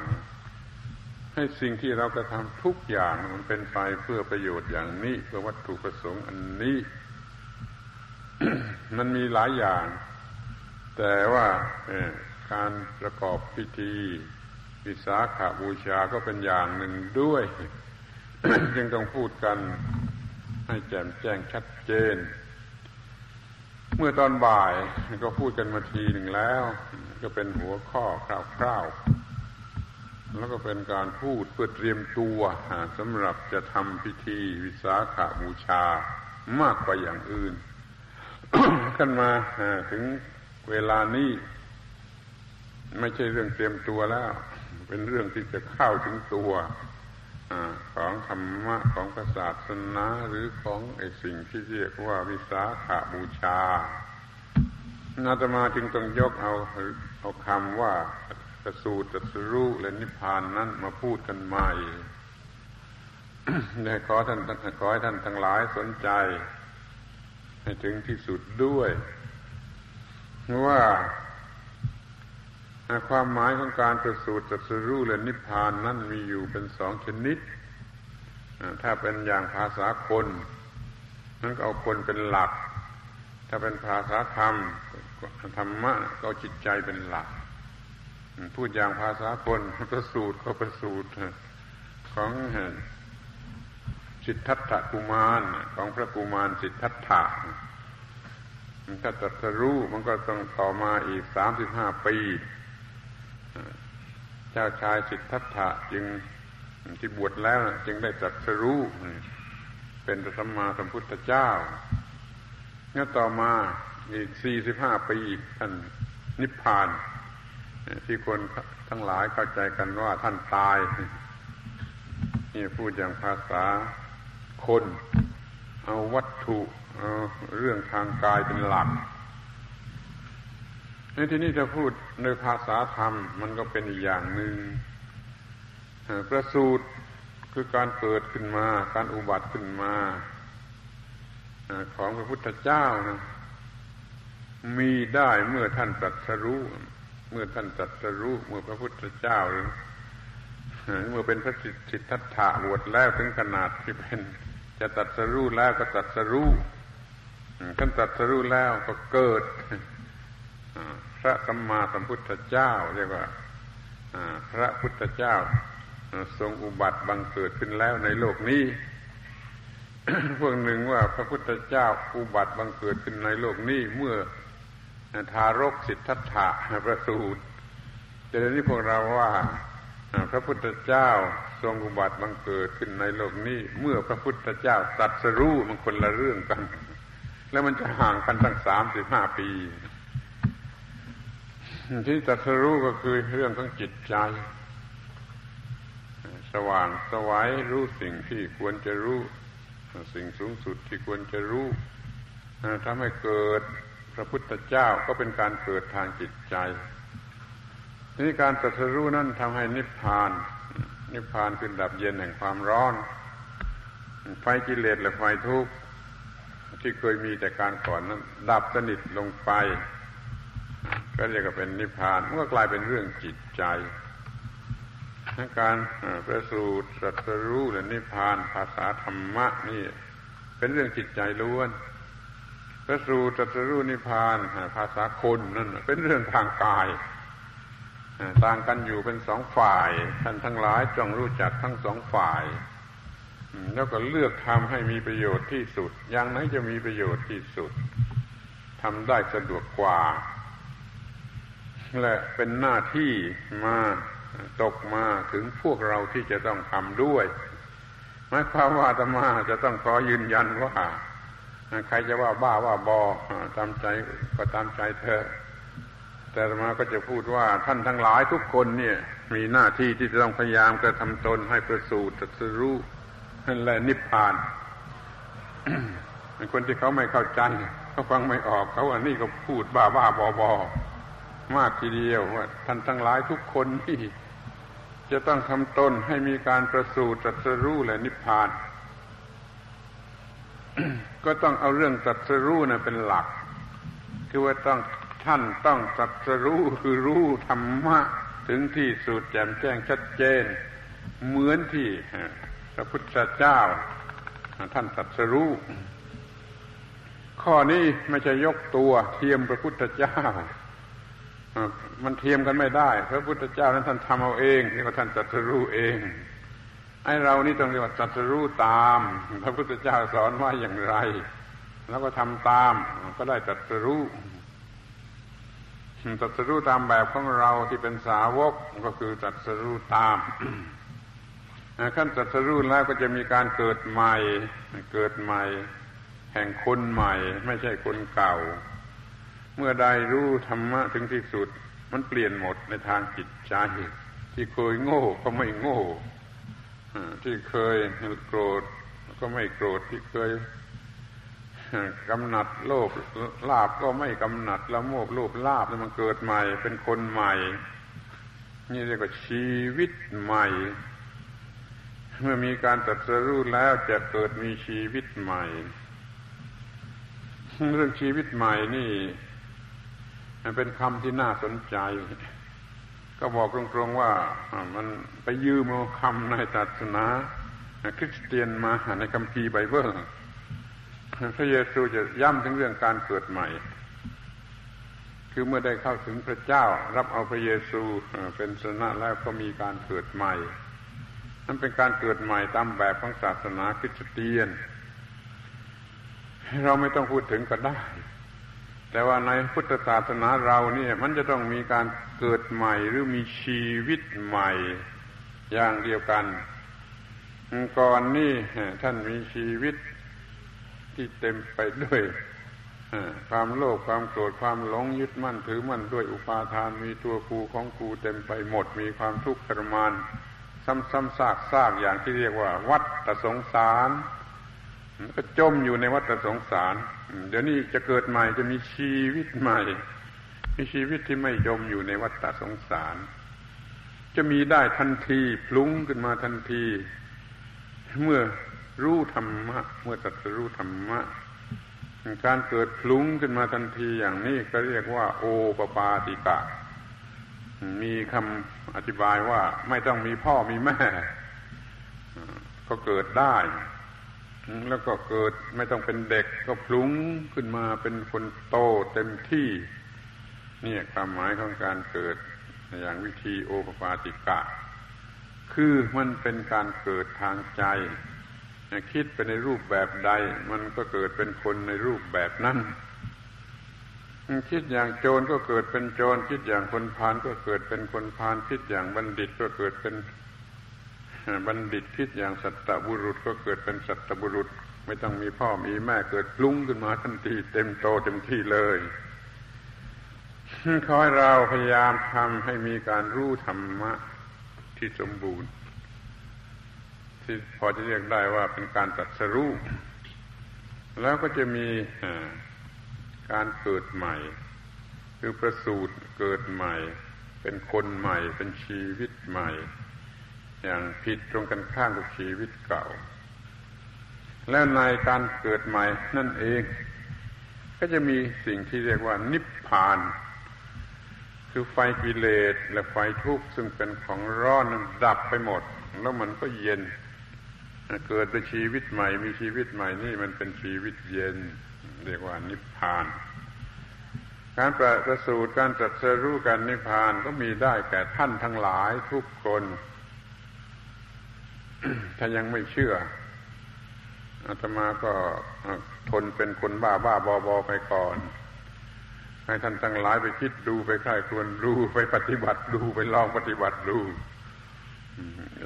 ให้สิ่งที่เรากระทำทุกอย่างมันเป็นไปเพื่อประโยชน์อย่างนี้เพื่อวัตถุประสงค์อันนี้ มันมีหลายอย่าง แต่ว่าการประกอบพิธีวิสาขาบูชาก็เป็นอย่างหนึ่งด้วย จึงต้องพูดกันให้แจ่มแจ้งชัดเจน เมื่อตอนบ่ายก็พูดกันมาทีหนึ่งแล้ว ก็เป็นหัวข้อคร่าวๆแล้วก็เป็นการพูดเพื่อเตรียมตัวสำหรับจะทำพิธีวิสาขาบูชามากกว่าอย่างอื่นขึ้นมาถึงเวลานี้ ไม่ใช่เรื่องเตรียมตัวแล้ว เป็นเรื่องที่จะเข้าถึงตัว ของธรรมะของพระศาสนาหรือของไอสิ่งที่เรียกว่าวิสาขาบูชาอาตมาจึงต้องยกเอาเอาคำว่าประสูตรสรู้และนิพพานนั้นมาพูดกันใหม่ได้ขอท่านขอให้ท่านทั้งหลายสนใจ ให้ถึงที่สุดด้วยว่า ความหมายของการประสูติตรัสรู้และนิพพานนั้นมีอยู่เป็นสองชนิด ถ้าเป็นอย่างภาษาคนนั้นก็เอาคนเป็นหลัก ถ้าเป็นภาษาธรรมธรรมะก็เอาจิตใจเป็นหลัก พูดอย่างภาษาคนประสูตรก็ประสูตรของสิทธัตถกุมารของพระกุมารสิทธัตถะถ้าตรัสรู้มันก็ต้องต่อมาอีกสามสิบห้าปี เจ้าชายสิทธัตถะจึงที่บวชแล้วจึงได้ตรัสรู้เป็นพระสัมมาสัมพุทธเจ้างั้นต่อมาอีกสี่สิบห้าปีท่านนิพพาน ที่คนทั้งหลายเข้าใจกันว่าท่านตายนี่พูดอย่างภาษาคน เอาวัตถุ เอาเรื่องทางกายเป็นหลัก ในที่นี้จะพูดในภาษาธรรมมันก็เป็นอีกอย่างหนึ่งประสูตรคือการเกิดขึ้นมา การอุบัติขึ้นมาของพระพุทธเจ้านะมีได้เมื่อท่านตรัสรู้ เมื่อท่านตรัสรู้เมื่อพระพุทธเจ้าหรือเมื่อเป็นพระสิทธัตถะบวชแล้วถึงขนาดที่เป็น จะตรัสรู้แล้วก็ตรัสรู้ท่านตรัสรู้แล้วก็เกิด พระสัมมาสัมพุทธเจ้า เรียกว่าพระพุทธเจ้า ทรงอุบัติบังเกิดขึ้นแล้วในโลกนี้พวกหนึ่งว่าพระพุทธเจ้าอุบัติบังเกิดขึ้นในโลกนี้เมื่อทารกสิทธัตถะประสูติแต่เดี๋ยวนี้พวกเราว่าพระพุทธเจ้าทรงอุบัติบังเกิดขึ้นในโลกนี้ เมื่อพระพุทธเจ้าตัดสรู้มันคนละเรื่องกัน แล้วมันจะห่างกันตั้งสามสิบห้าปี ที่ตัดสรู้ก็คือเรื่องของจิตใจ สว่างสวัยรู้สิ่งที่ควรจะรู้ สิ่งสูงสุดที่ควรจะรู้ทำให้เกิดพระพุทธเจ้าก็เป็นการเกิดทางจิตใจนี้การตรัสรู้นั้นทำให้นิพพาน นิพพานคือดับเย็นแห่งความร้อน ไฟกิเลสและไฟทุกข์ที่เคยมีแต่การก่อนนั้น ดับสนิทลงไป ก็เรียกว่าเป็นนิพพานมันก็กลายเป็นเรื่องจิตใจการประสูตรสัตรู้และนิพพานภาษาธรรมะนี่ เป็นเรื่องจิตใจล้วนประสูตรสัตรู้นิพพานภาษาคนนั่นเป็นเรื่องทางกายต่างกันอยู่เป็นสองฝ่ายท่านทั้งหลายจงรู้จักทั้งสองฝ่าย แล้วก็เลือกทำให้มีประโยชน์ที่สุด อย่างไหนจะมีประโยชน์ที่สุดทำได้สะดวกกว่า และเป็นหน้าที่มาตกมาถึงพวกเราที่จะต้องทำด้วยหมายความว่าธรรมาจะต้องขอยืนยันว่าใครจะว่าบ้าว่าบอตามใจก็ตามใจเธอ แต่มาก็จะพูดว่าท่านทั้งหลายทุกคนเนี่ย มีหน้าที่ที่จะต้องพยายามกระทำตนให้ประสูติตรัสรู้และนิพพานคนที่เขาไม่เข้าใจเขาฟังไม่ออกเขาอันนี้ก็พูดบ้าบ้าบอบอ มากทีเดียวว่าท่านทั้งหลายทุกคนที่จะต้องทำตนให้มีการประสูติตรัสรู้และนิพพาน ก็ต้องเอาเรื่องตรัสรู้นะเป็นหลัก คือว่าต้องท่านต้องตรัสรู้คือรู้ธรรมะถึงที่สุดแจ่มแจ้งชัดเจน เหมือนที่พระพุทธเจ้า ท่านตรัสรู้ข้อนี้ไม่ใช่ยกตัวเทียมพระพุทธเจ้า มันเทียมกันไม่ได้ พระพุทธเจ้านั้นท่านทำเอาเองเรียกว่าท่านตรัสรู้เองไอ้เรานี่ต้องเรียกว่าตรัสรู้ตาม พระพุทธเจ้าสอนว่าอย่างไร แล้วก็ทำตาม ก็ได้ตรัสรู้ตรัสรู้ตามแบบของเราที่เป็นสาวกก็คือตรัสรู้ตามขั้นตรัสรู้แล้วก็จะมีการเกิดใหม่ เกิดใหม่ แห่งคนใหม่ ไม่ใช่คนเก่า เมื่อใดรู้ธรรมะถึงที่สุด มันเปลี่ยนหมดในทางจิตใจที่เคยโง่ก็ไม่โง่ที่เคยโกรธก็ไม่โกรธที่เคยกำหนัดโลภลาบก็ไม่กำหนัดละโมบโลภลาบแล้วมันเกิดใหม่ เป็นคนใหม่ นี่เรียกว่าชีวิตใหม่ เมื่อมีการตัดสรู้แล้วจะเกิดมีชีวิตใหม่ เรื่องชีวิตใหม่นี่ เป็นคำที่น่าสนใจ ก็บอกตรงๆว่ามันไปยืมเอาคำในศาสนาคริสเตียนมาในคัมภีร์ไบเบิลพระเยซูจะย้ำถึงเรื่องการเกิดใหม่ คือเมื่อได้เข้าถึงพระเจ้า รับเอาพระเยซูเป็นสนะแล้วก็มีการเกิดใหม่ นั่นเป็นการเกิดใหม่ตามแบบของศาสนาคริสเตียน เราไม่ต้องพูดถึงก็ได้ แต่ว่าในพุทธศาสนาเราเนี่ย มันจะต้องมีการเกิดใหม่หรือมีชีวิตใหม่อย่างเดียวกัน ก่อนนี่ท่านมีชีวิตที่เต็มไปด้วยความโลภความโกรธความหลงยึดมั่นถือมั่นด้วยอุปาทานมีตัวกูของกูเต็มไปหมด มีความทุกข์ทรมาน ซ้ำๆซากๆอย่างที่เรียกว่า วัฏสงสาร ก็จมอยู่ในวัฏสงสาร เดี๋ยวนี้จะเกิดใหม่จะมีชีวิตใหม่ มีชีวิตที่ไม่จมอยู่ในวัฏสงสาร จะมีได้ทันทีพลุ้งขึ้นมาทันที เมื่อรู้ธรรมะ เมื่อตัดรู้ธรรมะ การเกิดพลุ้งขึ้นมาทันทีอย่างนี้ก็เรียกว่า โอปปาติกะ มีคำอธิบายว่าไม่ต้องมีพ่อมีแม่ ก็เกิดได้ แล้วก็เกิดไม่ต้องเป็นเด็กก็พลุ้งขึ้นมาเป็นคนโตเต็มที่นี่ความหมายของการเกิดอย่างวิธีโอปปาติกะ คือมันเป็นการเกิดทางใจ คิดไปในรูปแบบใด มันก็เกิดเป็นคนในรูปแบบนั้นคิดอย่างโจรก็เกิดเป็นโจร คิดอย่างคนพาลก็เกิดเป็นคนพาลคิดอย่างบัณฑิตก็เกิดเป็น บัณฑิตคิดอย่างสัตบุรุษก็เกิดเป็นสัตบุรุษ ไม่ต้องมีพ่อมีแม่เกิดลุ้งขึ้นมาทันทีเต็มโตเต็มที่เลยขอให้เราพยายามทำให้มีการรู้ธรรมะที่สมบูรณ์ ที่พอจะเรียกได้ว่าเป็นการตัดสรู้แล้วก็จะมีการเกิดใหม่ คือประสูติเกิดใหม่ เป็นคนใหม่ เป็นชีวิตใหม่ อย่างผิดตรงกันข้ามกับชีวิตเก่า แล้วในการเกิดใหม่นั่นเอง ก็จะมีสิ่งที่เรียกว่า นิพพาน คือไฟกิเลสและไฟทุกข์ซึ่งเป็นของร้อนดับไปหมด แล้วมันก็เย็น เกิดเป็นชีวิตใหม่ มีชีวิตใหม่นี่มันเป็นชีวิตเย็น เรียกว่านิพพานการประสูติการตรัสรู้การนิพพานก็มีได้แก่ท่านทั้งหลายทุกคน ถ้ายังไม่เชื่ออาตมาก็ทนเป็นคนบ้าบ้าบอบอไปก่อน ให้ท่านทั้งหลายไปคิดดูไปใคร่ควรดูไปปฏิบัติดูไปลองปฏิบัติดู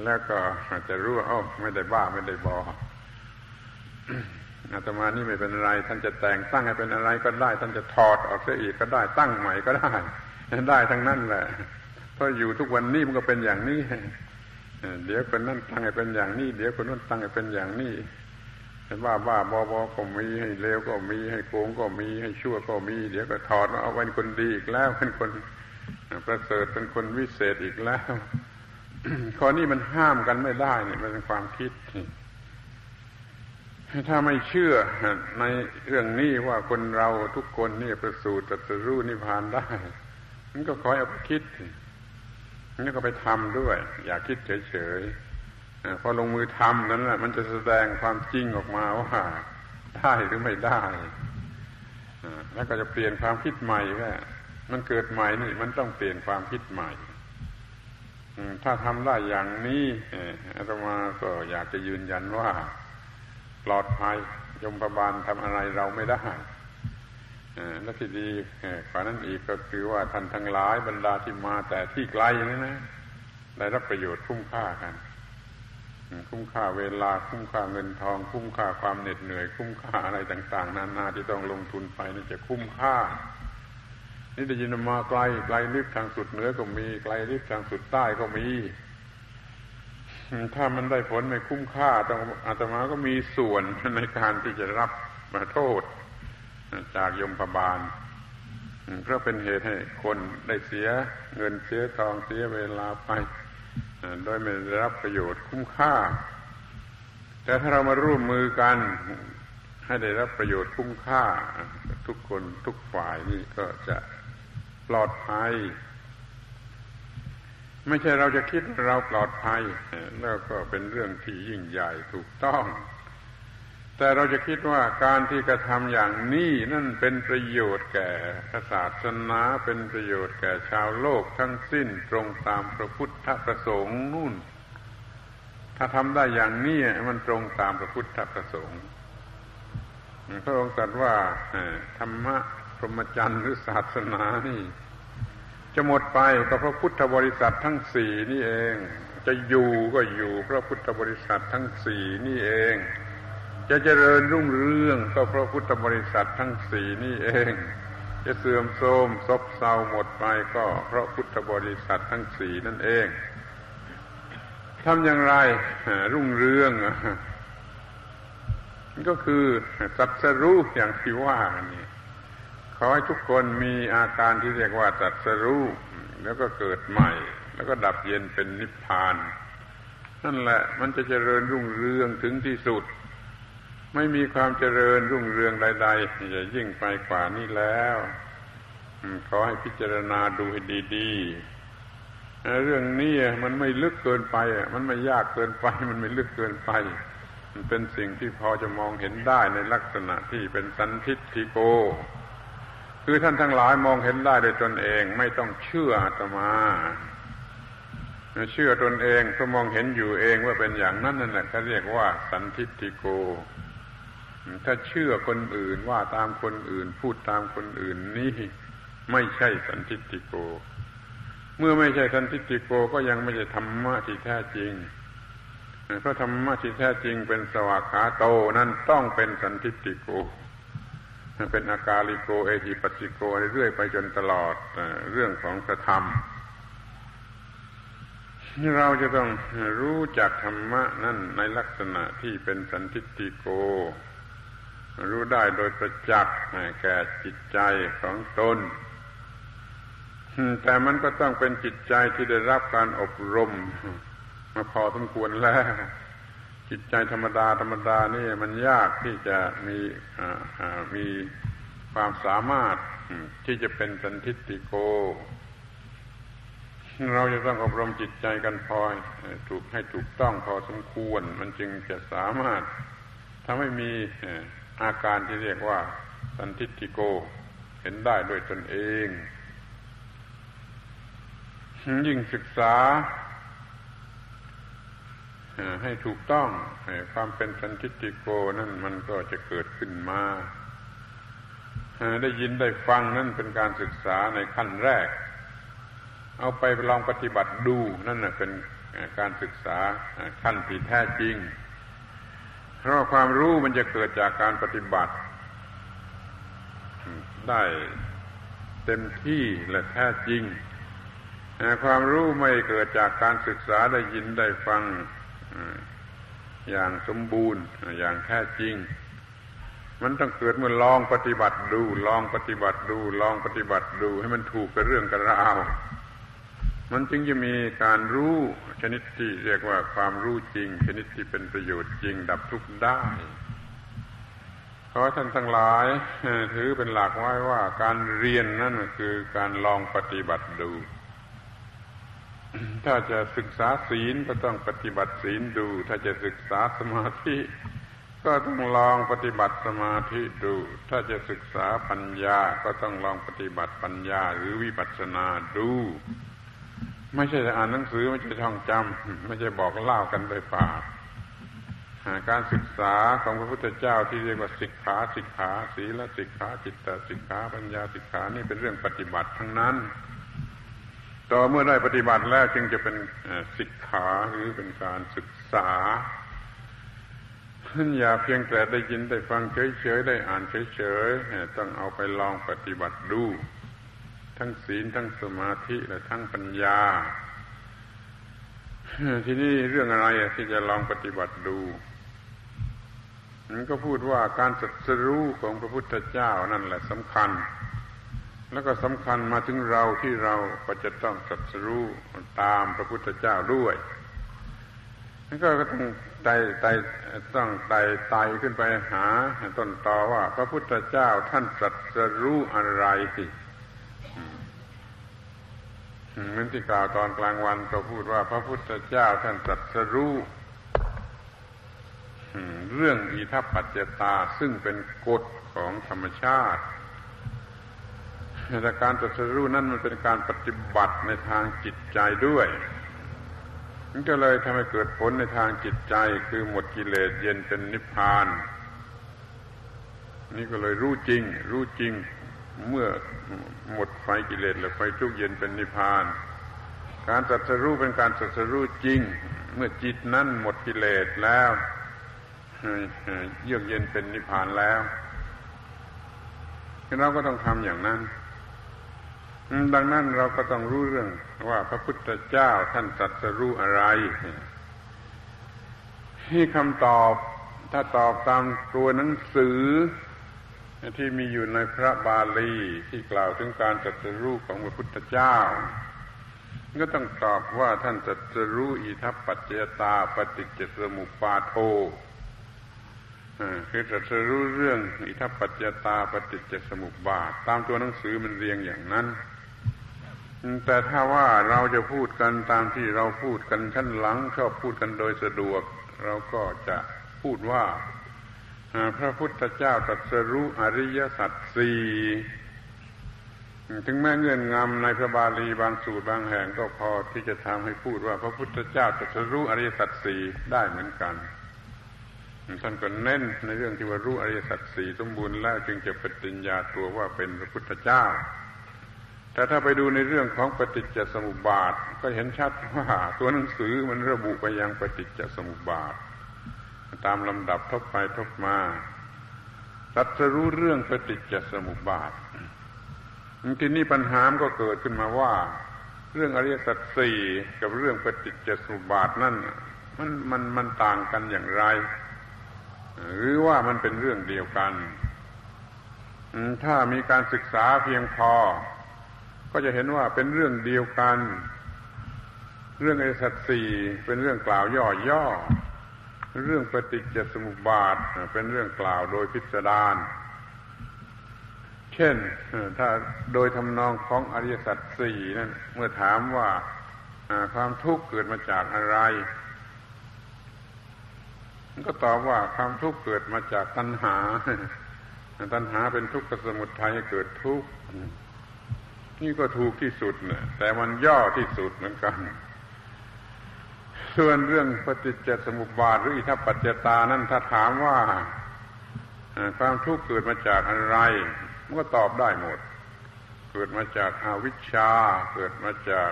แล้วก็อาจจะรู้ว่าอ้ไม่ได้บ้าไม่ได้บออาตมานี่ไม่เป็นไร ท่านจะแต่งตั้งให้เป็นอะไรก็ได้ ท่านจะถอดออกเสียอีกก็ได้ตั้งใหม่ก็ได้ได้ทั้งนั้นแหละเพราะอยู่ทุกวันนี้มันก็เป็นอย่างนี้ เดี๋ยวคนนั้นตั้งให้เป็นอย่างนี้ เดี๋ยวคนนั้นตั้งให้เป็นอย่างนี้บ้าบ้าบอบอก็มีให้เลวก็มีให้โกงก็มีให้ชั่วก็มี เดี๋ยวก็ถอดเอาเป็นคนดีอีกแล้วเป็นคนประเสริฐเป็นคนวิเศษอีกแล้วข้อนี้มันห้ามกันไม่ได้เนี่ยมันเป็นความคิดถ้าไม่เชื่อในเรื่องนี้ว่าคนเราทุกคนนี่ประสูติตรัสรู้นิพพานได้ มันก็คอยเอาไปคิด นี่ก็ไปทำด้วย อย่าคิดเฉยๆพอลงมือทำนั้นแหละมันจะแสดงความจริงออกมาว่าได้หรือไม่ได้แล้วก็จะเปลี่ยนความคิดใหม่แค่มันเกิดใหม่นี่ มันต้องเปลี่ยนความคิดใหม่ถ้าทำได้อย่างนี้อาตมาก็อยากจะยืนยันว่า ปลอดภัยยมประบาลทำอะไรเราไม่ได้ และที่ดีกว่านั้นอีกก็คือว่าท่านทั้งหลายบรรดาที่มาแต่ที่ไกลนี่นะ ได้รับประโยชน์คุ้มค่ากัน คุ้มค่าเวลาคุ้มค่าเงินทอง คุ้มค่าความเหน็ดเหนื่อย คุ้มค่าอะไรต่าง ๆ นานาที่ต้องลงทุนไปนี่จะคุ้มค่า นี่ได้ยินมาไกลไกลลิบทางสุดเหนือก็มี ไกลลิบทางสุดใต้ก็มีถ้ามันได้ผลไม่คุ้มค่าต้องอาตมาก็มีส่วนในการที่จะรับมาโทษ จากยมพบาล เพราะเป็นเหตุให้คนได้เสียเงินเสียทองเสียเวลาไป โดยไม่ได้รับประโยชน์คุ้มค่า แต่ถ้าเรามาร่วมมือกันให้ได้รับประโยชน์คุ้มค่า ทุกคนทุกฝ่ายนี่ก็จะปลอดภัย ไม่ใช่เราจะคิดเราปลอดภัย แล้วก็เป็นเรื่องที่ยิ่งใหญ่ถูกต้อง แต่เราจะคิดว่าการที่กระทำอย่างนี้นั่นเป็นประโยชน์แก่ศาสนาเป็นประโยชน์แก่ชาวโลกทั้งสิ้นตรงตามพระพุทธประสงค์นู่น ถ้าทำได้อย่างนี้มันตรงตามพระพุทธประสงค์พระองค์ตรัสว่าธรรมะพรหมจรรย์หรือศาสนานี่ จะหมดไปก็เพระพุทธบริษัททั้งสี่นี่เอง จะอยู่ก็อยู่พระพุทธบริษัททั้งสี่นี่เอง จะเจริญรุ่งเรืองก็เพราะพุทธบริษัททั้งสี่นี่เอง จะเสื่อมโทรมซบเซาหมดไปก็เพราะพุทธบริษัททั้งสี่นั่นเองทำอย่างไรรุ่งเรืองก็คือสัตสรู้อย่างที่ว่านี่ขอให้ทุกคนมีอาการที่เรียกว่าสัตสรู้แล้วก็เกิดใหม่ แล้วก็ดับเย็นเป็นนิพพาน นั่นแหละมันจะเจริญรุ่งเรืองถึงที่สุด ไม่มีความเจริญรุ่งเรืองใดๆจะยิ่งไปกว่านี้แล้วขอให้พิจารณาดูให้ดีๆเรื่องนี้มันไม่ลึกเกินไปมันไม่ยากเกินไป มันไม่ลึกเกินไป มันเป็นสิ่งที่พอจะมองเห็นได้ในลักษณะที่เป็นสันทิฏฐิโก คือท่านทั้งหลายมองเห็นได้โดยตนเองไม่ต้องเชื่ออาตมาเชื่อตนเองเพราะมองเห็นอยู่เองว่าเป็นอย่างนั้นนั่นแหละเขาเรียกว่าสันทิฏฐิโก ถ้าเชื่อคนอื่นว่าตามคนอื่น พูดตามคนอื่นนี่ไม่ใช่สันทิฏฐิโก เมื่อไม่ใช่สันทิฏฐิโกก็ยังไม่ใช่ธรรมะที่แท้จริงเพราะธรรมะที่แท้จริงเป็นสวากขาโตนั่นต้องเป็นสันทิฏฐิโกเป็นอากาลิโกเอหิปัสสิโกเรื่อยไปจนตลอดเรื่องของพระธรรมนี่เราจะต้องรู้จักธรรมะนั่นในลักษณะที่เป็นสันติติโก รู้ได้โดยประจักษ์แก่จิตใจของตน แต่มันก็ต้องเป็นจิตใจที่ได้รับการอบรม มาพอสมควรแล้ว จิตใจธรรมดาธรรมดานี่มันยากที่จะมีมีความสามารถที่จะเป็นสันทิติโก เราจะต้องอบรมจิตใจกันพอถูกให้ถูกต้องพอสมควร มันจึงจะสามารถทำให้มี อาการที่เรียกว่า สันทิติโก เห็นได้ด้วยตนเอง ยิ่งศึกษาให้ถูกต้องความเป็นสันติติโกนั่นมันก็จะเกิดขึ้นมาได้ยินได้ฟังนั่นเป็นการศึกษาในขั้นแรก เอาไปลองปฏิบัติดูนั่นเป็นการศึกษาขั้นที่แท้จริง ราะความรู้มันจะเกิดจากการปฏิบัติ ได้เต็มที่และแท้จริง ความรู้ไม่เกิดจากการศึกษาได้ยินได้ฟังอย่างสมบูรณ์อย่างแท้จริง มันต้องเกิดเมื่อลองปฏิบัติดู ลองปฏิบัติดู ลองปฏิบัติดู ให้มันถูกกับเรื่องกับราว มันจึงจะมีการรู้ ชนิดที่เรียกว่าความรู้จริง ชนิดที่เป็นประโยชน์จริงดับทุกข์ได้ขอท่านทั้งหลายถือเป็นหลักไว้ว่าการเรียนนั่นคือการลองปฏิบัติดู ถ้าจะศึกษาศีลก็ต้องปฏิบัติศีลดู ถ้าจะศึกษาสมาธิ ก็ต้องลองปฏิบัติสมาธิดู ถ้าจะศึกษาปัญญาก็ต้องลองปฏิบัติปัญญาหรือวิปัสสนาดู ไม่ใช่จะอ่านหนังสือไม่ใช่ท่องจำไม่ใช่บอกเล่ากันโดยปากการศึกษาของพระพุทธเจ้าที่เรียกว่าสิกขาสิกขาศีลสิกขาจิตตสิกขาปัญญาสิกขานี่เป็นเรื่องปฏิบัติทั้งนั้น ต่อเมื่อได้ปฏิบัติแล้วจึงจะเป็นศิกขาหรือเป็นการศึกษาอย่าเพียงแต่ได้ยินได้ฟังเฉยๆได้อ่านเฉยๆต้องเอาไปลองปฏิบัติดู ทั้งศีลทั้งสมาธิและทั้งปัญญา ทีนี้เรื่องอะไรที่จะลองปฏิบัติดูมันก็พูดว่าการสัตรู้ของพระพุทธเจ้านั่นแหละสำคัญ แล้วก็สำคัญมาถึงเราที่เราก็จะต้องสัตรู้ตามพระพุทธเจ้าด้วยนั่นก็ต้องไต่ไต่ต้องไต่ไต่ขึ้นไปหาต้นตอว่า พระพุทธเจ้าท่านสัตรู้อะไรสิ เหมือนที่กล่าวตอนกลางวันก็พูดว่า พระพุทธเจ้าท่านสัตรู้เรื่องอิทัปปัจเจตาซึ่งเป็นกฎของธรรมชาติแต่การตรัสรู้นั้นมันเป็นการปฏิบัติในทางจิตใจด้วยมันก็เลยทำให้เกิดผลในทางจิตใจคือหมดกิเลสเย็นเป็นนิพพาน นี่ก็เลยรู้จริง รู้จริง เมื่อหมดไฟกิเลสแล้วไฟทุกเย็นเป็นนิพพาน การตรัสรู้เป็นการตรัสรู้จริง เมื่อจิตนั้นหมดกิเลสแล้วเยือกเย็นเป็นนิพพานแล้วเราก็ต้องทำอย่างนั้น ดังนั้นเราก็ต้องรู้เรื่องว่าพระพุทธเจ้าท่านตรัสรู้อะไรที่คำตอบถ้าตอบตามตัวหนังสือ ที่มีอยู่ในพระบาลีที่กล่าวถึงการตรัสรู้ของพระพุทธเจ้า ก็ต้องตอบว่าท่านตรัสรู้อิทัปปัจจยตาปฏิจจสมุปาโทคือตรัสรู้เรื่องอิทัปปัจจยตาปฏิจจสมุปบาท ตามตัวหนังสือมันเรียงอย่างนั้น แต่ถ้าว่าเราจะพูดกันตามที่เราพูดกันขั้นหลังชอบพูดกันโดยสะดวก เราก็จะพูดว่า พระพุทธเจ้าตรัสรู้อริยสัจสี่ถึงแม้เงื่อนงำในพระบาลีบางสูตรบางแห่งก็พอที่จะทำให้พูดว่า พระพุทธเจ้าตรัสรู้อริยสัจสี่ได้เหมือนกันท่านก็เน้นในเรื่องที่ว่ารู้อริยสัจสี่สมบูรณ์แล้วจึงจะปฏิญญาตัวว่าเป็นพระพุทธเจ้า แต่ถ้าไปดูในเรื่องของปฏิจจสมุปบาท ก็เห็นชัดว่าตัวหนังสือมันระบุไปยังปฏิจจสมุปบาท ตามลำดับทบไปทบมาตัดจะรู้เรื่องปฏิจจสมุปบาททีนี้ปัญหามก็เกิดขึ้นมาว่า เรื่องอริยสัจสี่กับเรื่องปฏิจจสมุปบาทนั่นมันมันมันต่างกันอย่างไร หรือว่ามันเป็นเรื่องเดียวกัน ถ้ามีการศึกษาเพียงพอ ก็จะเห็นว่าเป็นเรื่องเดียวกัน เรื่องอริยสัตสี่เป็นเรื่องกล่าวย่อๆ เรื่องปฏิจจสมุปบาทเป็นเรื่องกล่าวโดยพิสดารเช่น ถ้าโดยทำนองของอริยสัจสี่นั่นเมื่อถามว่าความทุกข์เกิดมาจากอะไรก็ตอบว่าความทุกข์เกิดมาจากตัณหา ตัณหาเป็นทุกข์สมุทัยเกิดทุกข์นี่ก็ถูกที่สุดนะแต่มันย่อที่สุดเหมือนกัน ส่วนเรื่องปฏิจจสมุปบาทหรืออิทัปปัจจตานั้นถ้าถามว่าความทุกข์เกิดมาจากอะไรมันก็ตอบได้หมด เกิดมาจากอาวิชชา เกิดมาจาก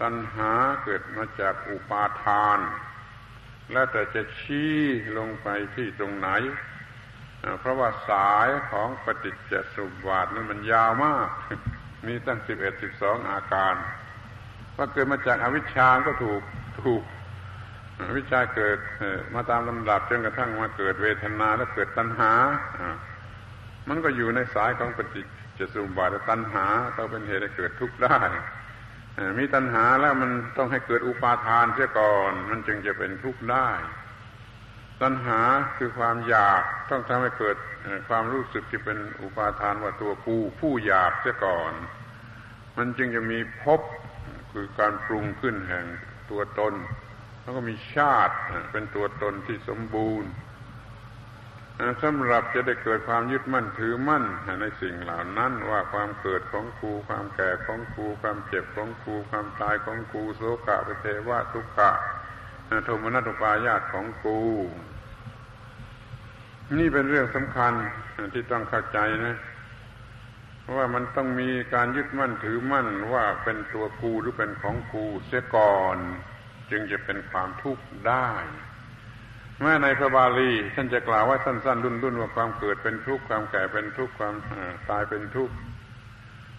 ตัณหาเกิดมาจากอุปาทาน แล้วแต่จะชี้ลงไปที่ตรงไหน เพราะว่าสายของปฏิจจสมุปบาทนั้นมันยาวมาก มีตั้งสิบเอ็ดสิบสองอาการ ว่าเกิดมาจากอาวิชชาก็ถูกถูกอวิชชาเกิดมาตามลำดับจนกระทั่งมาเกิดเวทนาแล้วเกิดตัณหา มันก็อยู่ในสายของปฏิจจสุบาทตัณหาก็เป็นเหตุให้เกิดทุกข์ได้มีตัณหาแล้วมันต้องให้เกิดอุปาทานเสียก่อน มันจึงจะเป็นทุกข์ได้ ตัณหาคือความอยากต้องทำให้เกิดความรู้สึกที่เป็นอุปาทานว่าตัวกูผู้อยากเสียก่อน มันจึงจะมีภพ คือการปรุงขึ้นแห่งตัวตน แล้วก็มีชาติเป็นตัวตนที่สมบูรณ์สำหรับจะได้เกิดความยึดมั่นถือมั่นในสิ่งเหล่านั้นว่าความเกิดของกูความแก่ของกูความเจ็บของกูความตายของกูโสกะปเทวะทุกขะโทมนัตุปายาตของกูนี่เป็นเรื่องสำคัญที่ต้องเข้าใจนะ ว่ามันต้องมีการยึดมั่นถือมั่นว่าเป็นตัวกูหรือเป็นของกูเสียก่อน จึงจะเป็นความทุกข์ได้แม้ในพระบาลีท่านจะกล่าวว่าสั้นๆรุ่นๆว่าความเกิดเป็นทุกข์ความแก่เป็นทุกข์ความตายเป็นทุกข์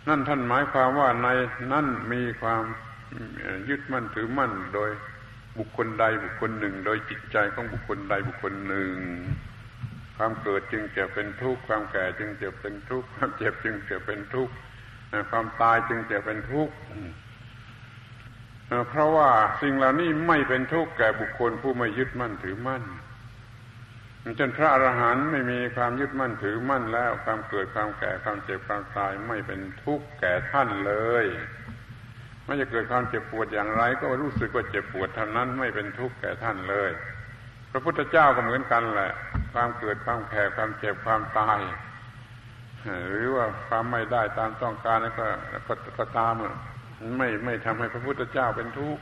นั่นท่านหมายความว่าในนั่นมีความยึดมั่นถือมั่นโดยบุคคลใดบุคคลหนึ่ง โดยจิตใจของบุคคลใดบุคคลหนึ่ง ความเกิดจึงจะเป็นทุกข์ความแก่จึงจะเป็นทุกข์ความเจ็บจึงจะเป็นทุกข์ความตายจึงจะเป็นทุกข์เพราะว่าสิ่งเหล่านี้ไม่เป็นทุกข์แก่บุคคลผู้ไม่ยึดมั่นถือมั่นจนพระอรหันต์ไม่มีความยึดมั่นถือมั่นแล้ว ความเกิดความแก่ความเจ็บความตายไม่เป็นทุกข์แก่ท่านเลยไม่จะเกิดความเจ็บปวดอย่างไร ก็รู้สึกว่าเจ็บปวดเท่านั้นไม่เป็นทุกข์แก่ท่านเลย พระพุทธเจ้าก็เหมือนกันแหละ ความเกิดความแก่ความเจ็บความตาย หรือว่าความไม่ได้ตามต้องการก็ก็ตามไม่ไม่ทำให้พระพุทธเจ้าเป็นทุกข์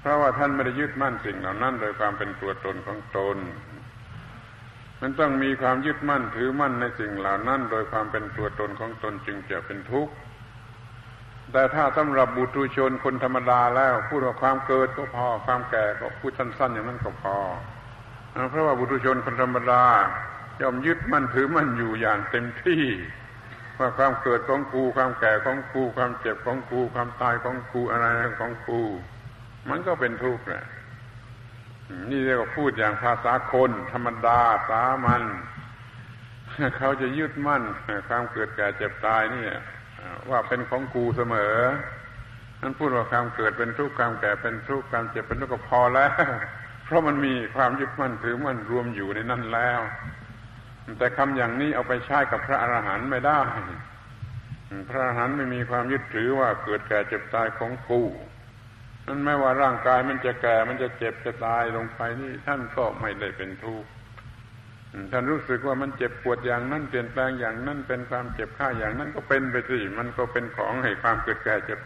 เพราะว่าท่านไม่ได้ยึดมั่นสิ่งเหล่านั้นโดยความเป็นตัวตนของตน มันต้องมีความยึดมั่นถือมั่นในสิ่งเหล่านั้น โดยความเป็นตัวตนของตนจึงจะเป็นทุกข์ แต่ถ้าสำหรับบุตรชนคนธรรมดาแล้วพูดว่าความเกิดก็พอความแก่ก็พูดสั้นๆอย่างนั้นก็พอ เพราะว่าบุตรชนคนธรรมดายอมยึดมั่นถือมั่นอยู่อย่างเต็มที่ ว่าความเกิดของกูความแก่ของกูความเจ็บของกูความตายของกูอะไรของกูมันก็เป็นทุกข์แหละนี่เรียกว่าพูดอย่างภาษาคน ธรรมดาสามัญเขาจะยึดมั่นความเกิดแก่เจ็บตายนี่ ว่าเป็นของกูเสมอนั้นพูดว่าความเกิดเป็นทุกข์ความแก่เป็นทุกข์ความเจ็บเป็นทุกข์ก็พอแล้ว เพราะมันมีความยึดมั่นถือมั่นรวมอยู่ในนั้นแล้ว แต่คำอย่างนี้เอาไปใช้กับพระอรหันต์ไม่ได้ พระอรหันต์ไม่มีความยึดถือว่าเกิดแก่เจ็บตายของกูนั้นแม้ว่าร่างกายมันจะแก่มันจะเจ็บจะตายลงไปนี่ท่านก็ไม่ได้เป็นทุกข์ ท่านรู้สึกว่ามันเจ็บปวดอย่างนั้นเปลี่ยนแปลงอย่างนั้นเป็นความเจ็บข้าอย่างนั้นก็เป็นไปสิมันก็เป็นของให้ความเกิดแก่เจ็บ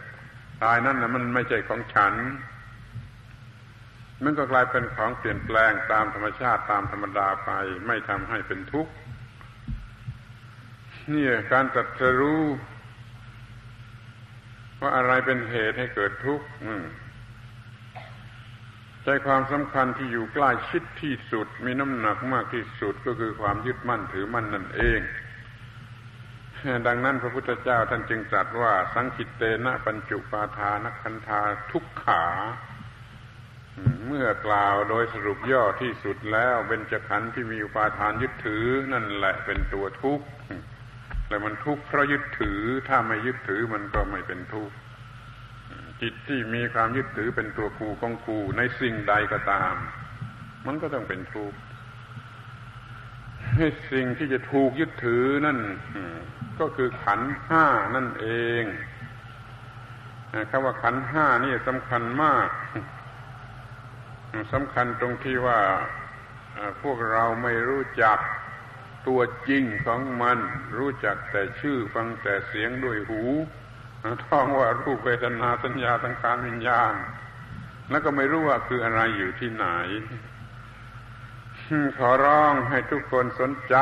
ตายนั่นนะมันไม่ใช่ของฉัน มันก็กลายเป็นของเปลี่ยนแปลงตามธรรมชาติตามธรรมดาไป ไม่ทำให้เป็นทุกข์นี่การตัดรู้ว่าอะไรเป็นเหตุให้เกิดทุกข์ ใจความสำคัญที่อยู่ใกล้ชิดที่สุด มีน้ำหนักมากที่สุดก็คือความยึดมั่นถือมั่นนั่นเอง ดังนั้นพระพุทธเจ้าท่านจึงตรัสว่า สังคิตเตนะปัญจุปาทานคันธาทุกขาเมื่อกล่าวโดยสรุปย่อที่สุดแล้วเบญจขันธ์ที่มีอุปาทานยึดถือนั่นแหละเป็นตัวทุกข์แต่มันทุกข์เพราะยึดถือถ้าไม่ยึดถือมันก็ไม่เป็นทุกข์ จิตที่มีความยึดถือเป็นตัวกูของกูในสิ่งใดก็ตาม มันก็ต้องเป็นทุกข์สิ่งที่จะถูกยึดถือนั่นก็คือขันห้านั่นเองคำว่าขันห้านี่สำคัญมากสำคัญตรงที่ว่าพวกเราไม่รู้จักตัวจริงของมัน รู้จักแต่ชื่อฟังแต่เสียงด้วยหู ท่องว่ารูปเวทนาสัญญาสังขารวิญญาณ แล้วก็ไม่รู้ว่าคืออะไรอยู่ที่ไหน ขอร้องให้ทุกคนสนใจ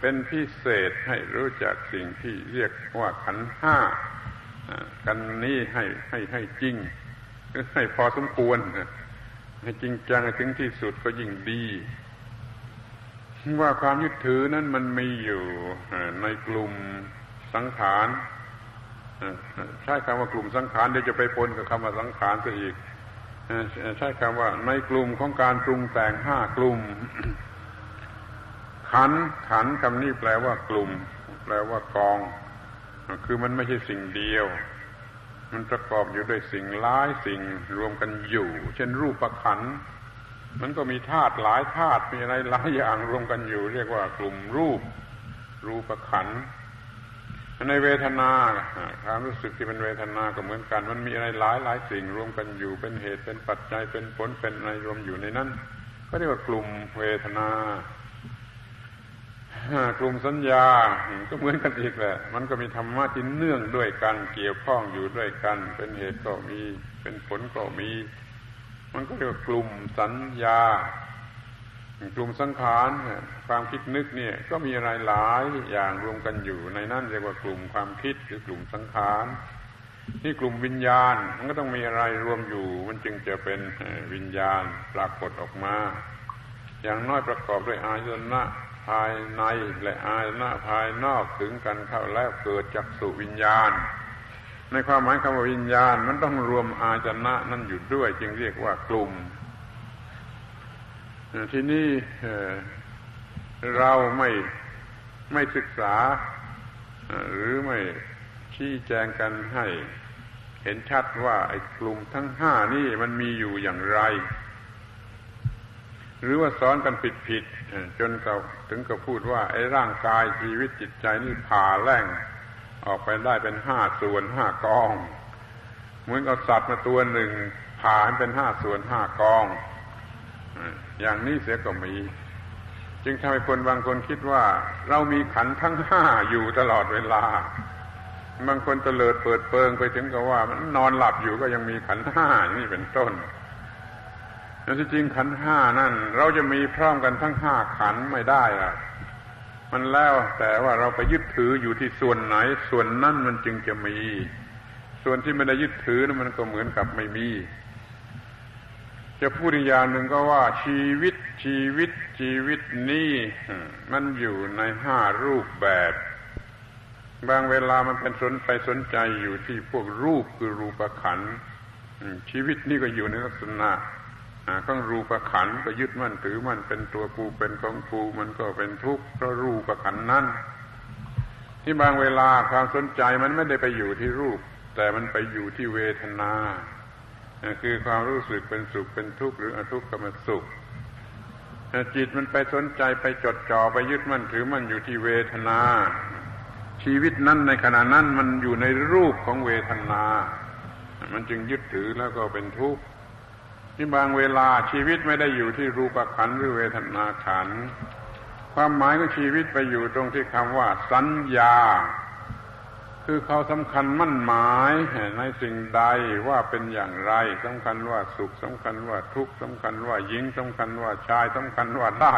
เป็นพิเศษให้รู้จักสิ่งที่เรียกว่าขันห้ากันนี้ให้ให้ให้จริงให้พอสมควรให้จริงจังถึงที่สุดก็ยิ่งดีว่าความยึดถือนั้นมันมีอยู่ในกลุ่มสังขาร ใช้คำว่ากลุ่มสังขารเดี๋ยวจะไปปนกับคำว่าสังขารซะอีกใช้คำว่าในกลุ่มของการปรุงแต่งห้ากลุ่ม ขันขันคำนี้แปลว่ากลุ่ม แปลว่ากอง คือมันไม่ใช่สิ่งเดียว มันประกอบอยู่ด้วยสิ่งหลายสิ่งรวมกันอยู่ เช่นรูปประขันมันก็มีธาตุหลายธาตุมีอะไรหลายอย่างรวมกันอยู่ เรียกว่ากลุ่มรูป รูปขัน ในเวทนาความรู้สึกที่เป็นเวทนาก็เหมือนกัน มันมีอะไรหลายหลายสิ่งรวมกันอยู่เป็นเหตุเป็นปัจจัยเป็นผลเป็นอะไรรวมอยู่ในนั้นก็เรียกว่ากลุ่มเวทนากลุ่มสัญญาก็เหมือนกันอีกแหละ มันก็มีธรรมะที่เนื่องด้วยกันเกี่ยวข้องอยู่ด้วยกัน เป็นเหตุก็มี เป็นผลก็มี มันก็เรียกว่ากลุ่มสัญญา กลุ่มสังขารความคิดนึกเนี่ยก็มีอะไรหลายอย่างรวมกันอยู่ในนั้นเรียกว่ากลุ่มความคิดหรือกลุ่มสังขารนี่กลุ่มวิญญาณมันก็ต้องมีอะไรรวมอยู่ มันจึงจะเป็นวิญญาณปรากฏออกมา อย่างน้อยประกอบด้วยอายตนะภายในและอายตนะภายนอกถึงกันเข้าแล้วเกิดจากสุวิญญาณ ในความหมายคำว่าวิญญาณมันต้องรวมอายตนะนั่นอยู่ด้วย จึงเรียกว่ากลุ่ม ที่นี่เราไม่ไม่ศึกษา หรือไม่ชี้แจงกันให้ เห็นชัดว่าไอ้กลุ่มทั้งห้านี่มันมีอยู่อย่างไร หรือว่าสอนกันผิดผิดจนเราถึงกับพูดว่าไอ้ร่างกายชีวิตจิตใจนี่ผ่าแล่ง ออกไปได้เป็นห้าส่วนห้ากอง เหมือนกับสัตว์มาตัวหนึ่งผ่าให้เป็นห้าส่วนห้ากอง อย่างนี้เสียก็มี จึงทำให้คนบางคนคิดว่า เรามีขันทั้งห้าอยู่ตลอดเวลา บางคนเตลิดเปิดเปิงไปถึงกับว่ามันนอนหลับอยู่ก็ยังมีขันห้านี่เป็นต้นแต่ที่จริงขันห้านั่น เราจะมีพร้อมกันทั้งห้าขันไม่ได้อะมันแล้วแต่ว่าเราไปยึดถืออยู่ที่ส่วนไหน ส่วนนั้นมันจึงจะมี ส่วนที่ไม่ได้ยึดถือนั้นมันก็เหมือนกับไม่มี จะพูดอีกอย่างหนึ่งก็ว่าชีวิตชีวิตชีวิตนี้มันอยู่ในห้ารูปแบบ บางเวลามันเป็นสนไปสนใจอยู่ที่พวกรูปคือรูปขันชีวิตนี่ก็อยู่ในลักษณะข้องรูปขันก็ยึดมั่นถือมันเป็นตัวกูเป็นของกูมันก็เป็นทุกข์เพราะรูปขันนั่นที่บางเวลาความสนใจมันไม่ได้ไปอยู่ที่รูป แต่มันไปอยู่ที่เวทนา คือความรู้สึกเป็นสุขเป็นทุกข์หรืออทุกขมสุขจิตมันไปสนใจไปจดจ่อไปยึดมั่นถือมั่นอยู่ที่เวทนา ชีวิตนั้นในขณะนั้นมันอยู่ในรูปของเวทนา มันจึงยึดถือแล้วก็เป็นทุกข์ที่บางเวลาชีวิตไม่ได้อยู่ที่รูปขันหรือเวทนาขันความหมายของชีวิตไปอยู่ตรงที่คำว่า สัญญา คือเขาสำคัญมั่นหมายในสิ่งใดว่าเป็นอย่างไรสำคัญว่าสุขสำคัญว่าทุกข์สำคัญว่าหญิงสำคัญว่าชายสำคัญว่าได้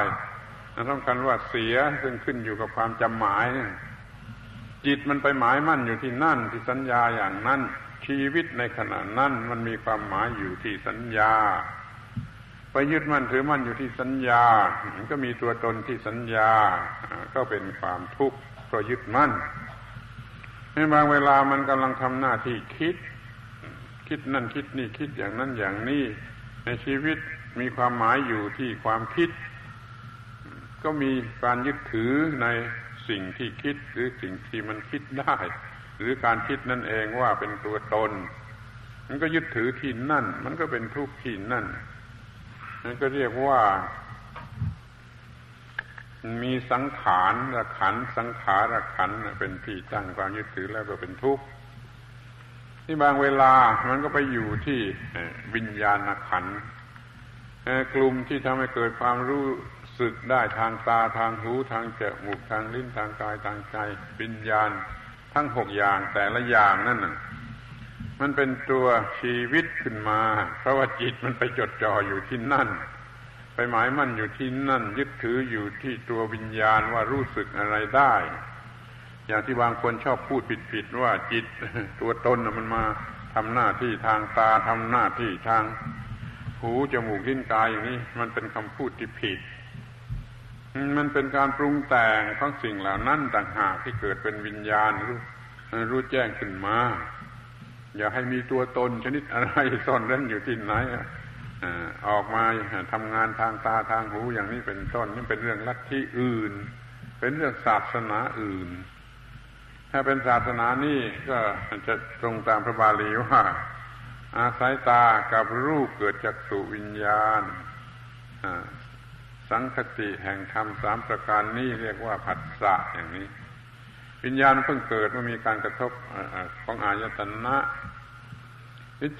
สำคัญว่าเสียซึ่งขึ้นอยู่กับความจำหมาย จิตมันไปหมายมั่นอยู่ที่นั่นที่สัญญาอย่างนั้นชีวิตในขณะนั้นมันมีความหมายอยู่ที่สัญญา ไปยึดมั่นถือมั่นอยู่ที่สัญญามันก็มีตัวตนที่สัญญา ก็เป็นความทุกข์เพราะยึดมั่น ในบางเวลามันกำลังทำหน้าที่คิด คิดนั่นคิดนี่คิดอย่างนั้นอย่างนี้ในชีวิตมีความหมายอยู่ที่ความคิด ก็มีการยึดถือในสิ่งที่คิดหรือสิ่งที่มันคิดได้ หรือการคิดนั่นเองว่าเป็นตัวตน มันก็ยึดถือที่นั่น มันก็เป็นทุกข์ที่นั่นนั่นก็เรียกว่า มีสังขารระขันสังขารขันเป็นที่ตั้งความยึดถือแล้วก็เป็นทุกข์ที่บางเวลามันก็ไปอยู่ที่วิญญาณขันกลุ่มที่ทำให้เกิดความรู้สึกได้ทางตาทางหูทางจมูกทางลิ้นทางกายทางใจวิญญาณ ทั้งหกอย่างแต่ละอย่างนั่นน่ะมันเป็นตัวชีวิตขึ้นมา เพราะว่าจิตมันไปจดจ่ออยู่ที่นั่น หมายมั่นอยู่ที่นั่น ยึดถืออยู่ที่ตัววิญญาณว่ารู้สึกอะไรได้ อย่างที่บางคนชอบพูดผิดๆว่าจิตตัวตนมันมาทำหน้าที่ทางตาทำหน้าที่ทางหูจมูกลิ้นกายอย่างนี้ มันเป็นคำพูดที่ผิด มันเป็นการปรุงแต่งของสิ่งเหล่านั้นต่างหากที่เกิดเป็นวิญญาณรู้รู้แจ้งขึ้นมา อย่าให้มีตัวตนชนิดอะไรซ่อนเร้นอยู่ที่ไหน ออกมาทำงานทางตาทางหูอย่างนี้เป็นต้นนี่เป็นเรื่องลัทธิอื่น เป็นเรื่องศาสนาอื่น ถ้าเป็นศาสนานี่ก็จะตรงตามพระบาลีว่า อาศัยตากับรูปเกิดจากสุวิญญาณสังคติแห่งธรรมสามประการนี้เรียกว่าผัสสะอย่างนี้ วิญญาณเพิ่งเกิดเมื่อมีการกระทบของอายตนะ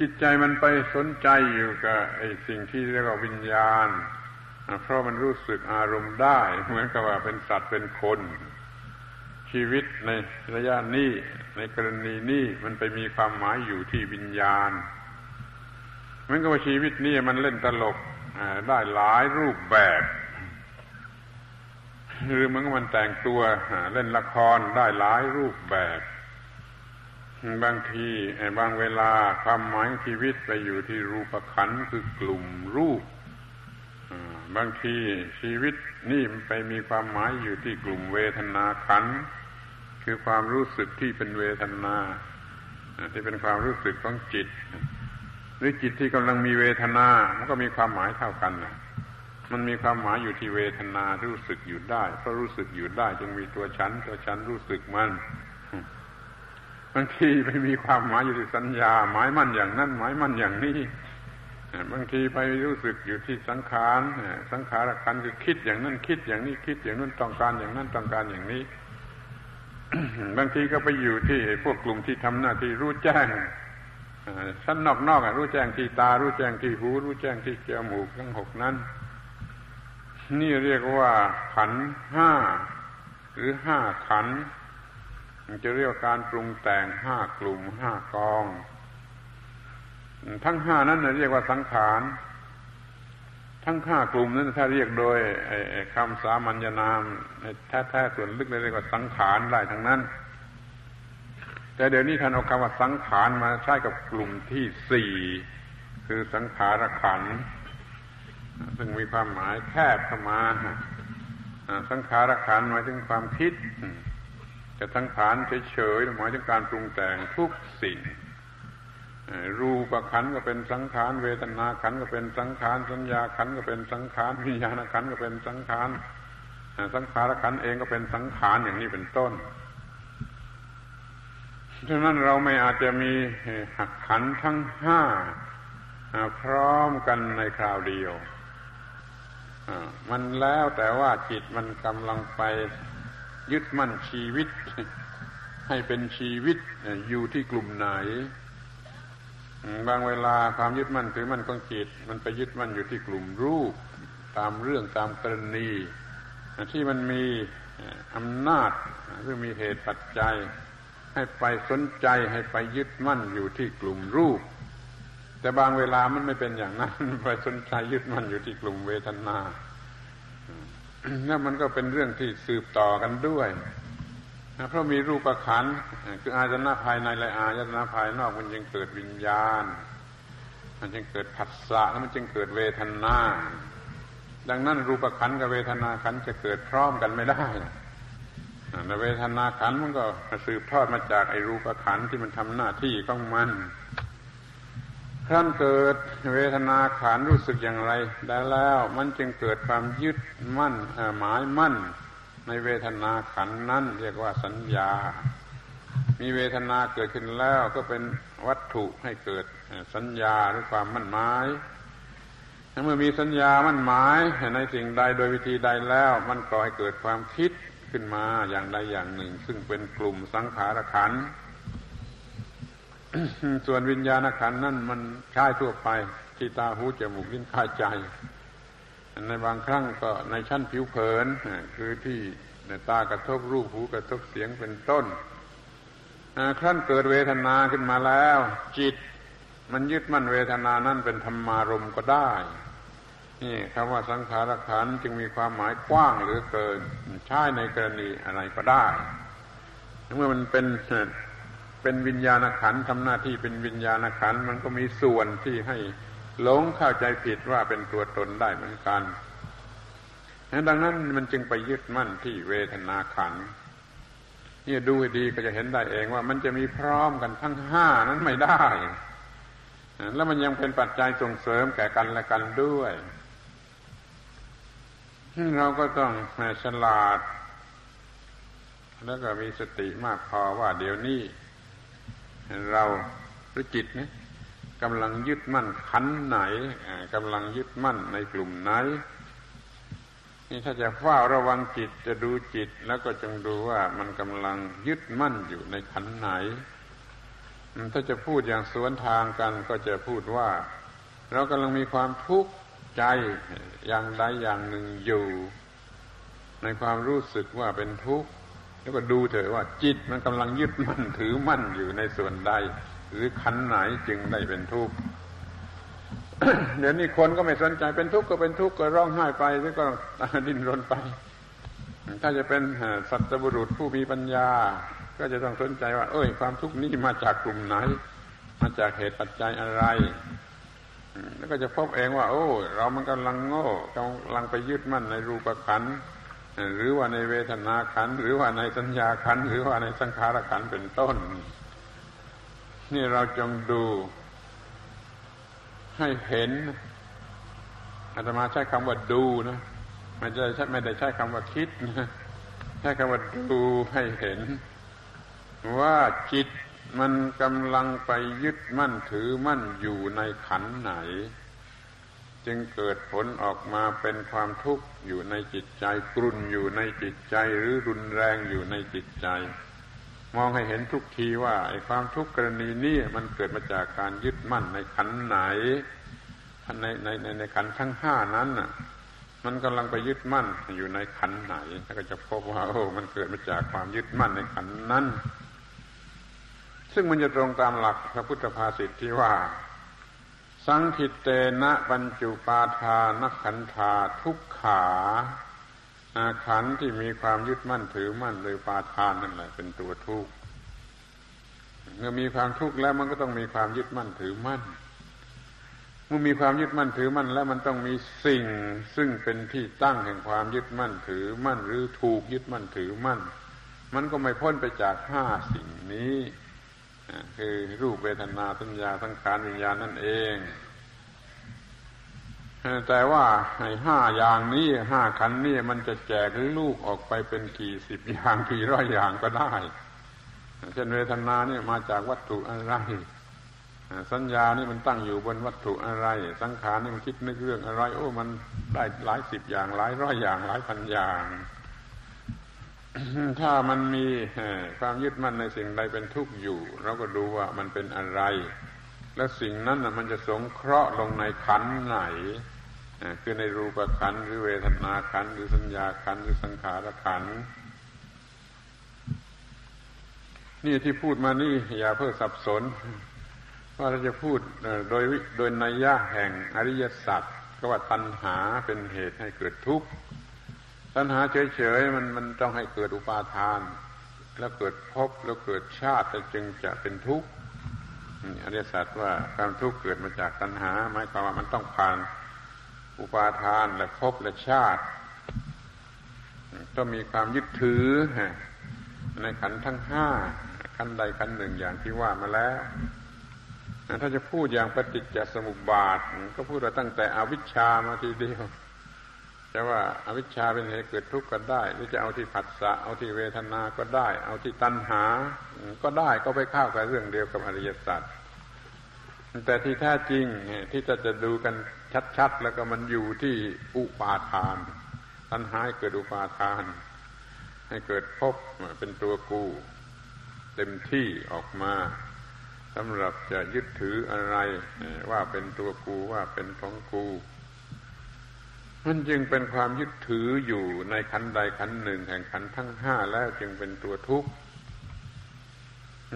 จิตใจมันไปสนใจอยู่กับไอ้สิ่งที่เรียกว่าวิญญาณ เพราะมันรู้สึกอารมณ์ได้ เหมือนกับว่าเป็นสัตว์เป็นคน ชีวิตในระยะนี้ในกรณีนี้มันไปมีความหมายอยู่ที่วิญญาณเหมือนกับว่าชีวิตนี้มันเล่นตลกได้หลายรูปแบบหรือมันก็มันแต่งตัวเล่นละครได้หลายรูปแบบ บางทีบางเวลาความหมายชีวิตไปอยู่ที่รูปขันคือกลุ่มรูปบางทีชีวิตนี่มไปมีความหมายอยู่ที่กลุ่มเวทนาขันคือความรู้สึกที่เป็นเวทนาที่เป็นความรู้สึกของจิต หรือจิตที่กำลังมีเวทนามันก็มีความหมายเท่ากันนะมันมีความหมายอยู่ที่เวทนารู้สึกอยู่ได้เพราะรู้สึกอยู่ได้จึงมีตัวฉันตัวฉันรู้สึกมัน บางทีไปมีความหมายอยู่ที่สัญญา หมายมั่นอย่างนั้นหมายมั่นอย่างนี้บางทีไปรู้สึกอยู่ที่สังขารสังขารขันคือคิดอย่างนั้นคิดอย่างนี้คิดอย่างนั้นต้องการอย่างนั้นต้องการอย่างนี้ บางทีก็ไปอยู่ที่พวกกลุ่มที่ทำหน้าที่รู้แจ้งชั้นนอกๆรู้แจ้งที่ตา รู้แจ้งที่หู รู้แจ้งที่จมูกทั้งหกนั้น นี่เรียกว่าขันห้าหรือห้าขัน จะเรียกการปรุงแต่งห้ากลุ่มห้ากอง ทั้งห้านั้นเรียกว่าสังขารทั้งห้ากลุ่มนั้นถ้าเรียกโดยคำสามัญญนามแท้ๆส่วนลึกเลยเรียกว่าสังขารได้ทั้งนั้นแต่แต่เดี๋ยวนี้ท่านเอาคำว่าสังขารมาใช้กับกลุ่มที่สี่คือสังขารขันซึ่งมีความหมายแคบเข้ามาสังขารขันหมายถึงความคิด แต่สังขารเฉยๆหมายถึงการปรุงแต่งทุกสิ่งรูปขันก็เป็นสังขารเวทนาขันก็เป็นสังขารสัญญาขันก็เป็นสังขารวิญญาณขันก็เป็นสังขารสังขารขันเองก็เป็นสังขารอย่างนี้เป็นต้นฉะนั้นเราไม่อาจจะมีหักขันทั้งห้าพร้อมกันในคราวเดียวมันแล้วแต่ว่าจิตมันกำลังไป ยึดมั่นชีวิต ให้เป็นชีวิตอยู่ที่กลุ่มไหน บางเวลาความยึดมั่นถือมั่นของจิต มันไปยึดมั่นอยู่ที่กลุ่มรูป ตามเรื่องตามกรณีที่มันมีอำนาจหรือมีเหตุปัจจัย ให้ไปสนใจให้ไปยึดมั่นอยู่ที่กลุ่มรูป แต่บางเวลามันไม่เป็นอย่างนั้นไปสนใจยึดมั่นอยู่ที่กลุ่มเวทนา นั่นมันก็เป็นเรื่องที่สืบต่อกันด้วยเพราะมีรูปขันคืออาจนะภายในและอายตนะภายนอกมันจึงเกิดวิญญาณ มันจึงเกิดผัสสะแล้วมันจึงเกิดเวทนา ดังนั้นรูปขันกับเวทนาขันจะเกิดพร้อมกันไม่ได้แต่เวทนาขันมันก็สืบทอดมาจากไอ้รูปขันที่มันทำหน้าที่ของมัน ครั้นเกิดเวทนาขันรู้สึกอย่างไรได้แล้วมันจึงเกิดความยึดมั่นหมายมั่น ในเวทนาขันนั้นเรียกว่าสัญญา มีเวทนาเกิดขึ้นแล้วก็เป็นวัตถุให้เกิดสัญญาหรือความมั่นหมายเมื่อมีสัญญามั่นหมายในสิ่งใดโดยวิธีใดแล้ว มันก่อให้เกิดความคิดขึ้นมาอย่างใดอย่างหนึ่ง ซึ่งเป็นกลุ่มสังขารขัน ส่วนวิญญาณขันนั่นมันใช้ทั่วไป ที่ตาหูจมูกลิ้นกายใจ ในบางครั้งก็ในชั้นผิวเผิน คือที่ในตากระทบรูปหูกระทบเสียงเป็นต้นครั้นเกิดเวทนาขึ้นมาแล้ว จิต มันยึดมั่นเวทนานั่นเป็นธรรมารมก็ได้ นี่คำว่าสังขารขันจึงมีความหมายกว้างหรือเกิน ใช้ในกรณีอะไรก็ได้เมื่อมันเป็น เป็นวิญญาณขันทำหน้าที่เป็นวิญญาณขันมันก็มีส่วนที่ให้หลงเข้าใจผิดว่าเป็นตัวตนได้เหมือนกัน ดังนั้นมันจึงไปยึดมั่นที่เวทนาขันนี่ดูให้ดีก็จะเห็นได้เองว่ามันจะมีพร้อมกันทั้งห้านั้นไม่ได้ แล้วมันยังเป็นปัจจัยส่งเสริมแก่กันและกันด้วยเราก็ต้องฉลาด แล้วก็มีสติมากพอว่าเดี๋ยวนี้ เราหรือจิตนะกำลังยึดมั่นขันไหนกำลังยึดมั่นในกลุ่มไหน นี่ถ้าจะเฝ้าระวังจิตจะดูจิตแล้วก็จงดูว่ามันกำลังยึดมั่นอยู่ในขันไหน ถ้าจะพูดอย่างสวนทางกันก็จะพูดว่า เรากำลังมีความทุกข์ใจอย่างใดอย่างหนึ่งอยู่ ในความรู้สึกว่าเป็นทุกข์ แล้วก็ดูเถอะว่าจิตมันกำลังยึดมั่นถือมั่นอยู่ในส่วนใด หรือขันไหนจึงได้เป็นทุกข์เดี๋ยวนี้คนก็ไม่สนใจเป็นทุกข์ก็เป็นทุกข์ก็ร้องไห้ไปหรือก็ดิ้นรนไป ถ้าจะเป็นสัตบุรุษผู้มีปัญญา ก็จะต้องสนใจว่า เอ้ย ความทุกข์นี้มาจากกลุ่มไหน มาจากเหตุปัจจัยอะไร แล้วก็จะพบเองว่า โอ้ เรามันกำลังโง่กำลังไปยึดมั่นในรูปขันธ์ หรือว่าในเวทนาขันหรือว่าในสัญญาขันหรือว่าในสังขารขันเป็นต้น นี่เราจงดูให้เห็นอาตมาใช้คำว่าดูนะไม่ได้ใช้ไม่ได้ใช้คำว่าคิดนะใช้คำว่าดูให้เห็น ว่าจิตมันกำลังไปยึดมั่นถือมั่นอยู่ในขันไหน จึงเกิดผลออกมาเป็นความทุกข์อยู่ในจิตใจกลุ่นอยู่ในจิตใจหรือรุนแรงอยู่ในจิตใจ มองให้เห็นทุกทีว่าไอ้ความทุกข์กรณีนี้มันเกิดมาจากการยึดมั่นในขันไหนในในในในขันทั้งห้านั้นน่ะ มันกำลังไปยึดมั่นอยู่ในขันไหนแล้วก็จะพบว่าโอ้มันเกิดมาจากความยึดมั่นในขันนั้น ซึ่งมันจะตรงตามหลักพระพุทธภาษิตที่ว่า สังคิตเตนะปัญจุปาทานขันธาทุกขาอาขันที่มีความยึดมั่นถือมั่นโดยปาทานนั่นแหละ เป็นตัวทุกข์เมื่อมีความทุกข์แล้วมันก็ต้องมีความยึดมั่นถือมั่นเมื่อมีความยึดมั่นถือมั่น แล้วมันต้องมีสิ่ง ซึ่งเป็นที่ตั้งแห่งความยึดมั่นถือมั่น หรือถูกยึดมั่นถือมั่น มันก็ไม่พ้นไปจากห้าสิ่งนี้ คือรูปเวทนาสัญญาสังขารวิญญาณนั่นเอง แต่ว่าในห้าอย่างนี้ห้าขันนี้มันจะแจกลูกออกไปเป็นกี่สิบอย่างกี่ร้อยอย่างก็ได้ เช่นเวทนานี่มาจากวัตถุอะไรสัญญานี่มันตั้งอยู่บนวัตถุอะไร สังขารนี่มันคิดนึกเรื่องอะไร โอ้ มันได้หลายสิบอย่างหลายร้อยอย่างหลายพันอย่าง ถ้ามันมีความยึดมั่นในสิ่งใดเป็นทุกข์อยู่ เราก็ดูว่ามันเป็นอะไร แล้วสิ่งนั้นมันจะสงเคราะห์ลงในขันไหนคือในรูปขันหรือเวทนาขันหรือสัญญาขันหรือสังขารขันนี่ที่พูดมานี่อย่าเพิ่งสับสนว่าเราจะพูดโดยโดยนัยยะแห่งอริยสัจก็ว่าตัณหาเป็นเหตุให้เกิดทุกข์ ตัณหาเฉยๆมันมันต้องให้เกิดอุปาทาน แล้วเกิดภพแล้วเกิดชาติจึงจะเป็นทุกข์อริยสัจว่าความทุกข์เกิดมาจากตัณหาหมายความว่ามันต้องผ่านอุปาทานและภพและชาติ ต้องมีความยึดถือในขันทั้งห้าขันใดขันหนึ่งอย่างที่ว่ามาแล้วถ้าจะพูดอย่างปฏิจจสมุปบาท ก็พูดว่าตั้งแต่อวิชชามาทีเดียว จะว่าอาวิชชาเป็นเหตุเกิดทุกข์ก็ได้หรือจะเอาที่ผัสสะเอาที่เวทนาก็ได้ เอาที่ตัณหา ก็ได้ก็ไปเข้ากับเรื่องเดียวกับอริยสัจแต่ที่แท้จริงที่จะจะดูกันชัดๆ แล้วก็มันอยู่ที่อุปาทาน ตัณหาให้เกิดอุปาทาน ให้เกิดพบเป็นตัวกูเต็มที่ออกมาสำหรับจะยึดถืออะไรว่าเป็นตัวกูว่าเป็นของกู มันจึงเป็นความยึดถืออยู่ในขันใดขันหนึ่งแห่งขันทั้งห้าแล้วจึงเป็นตัวทุกข์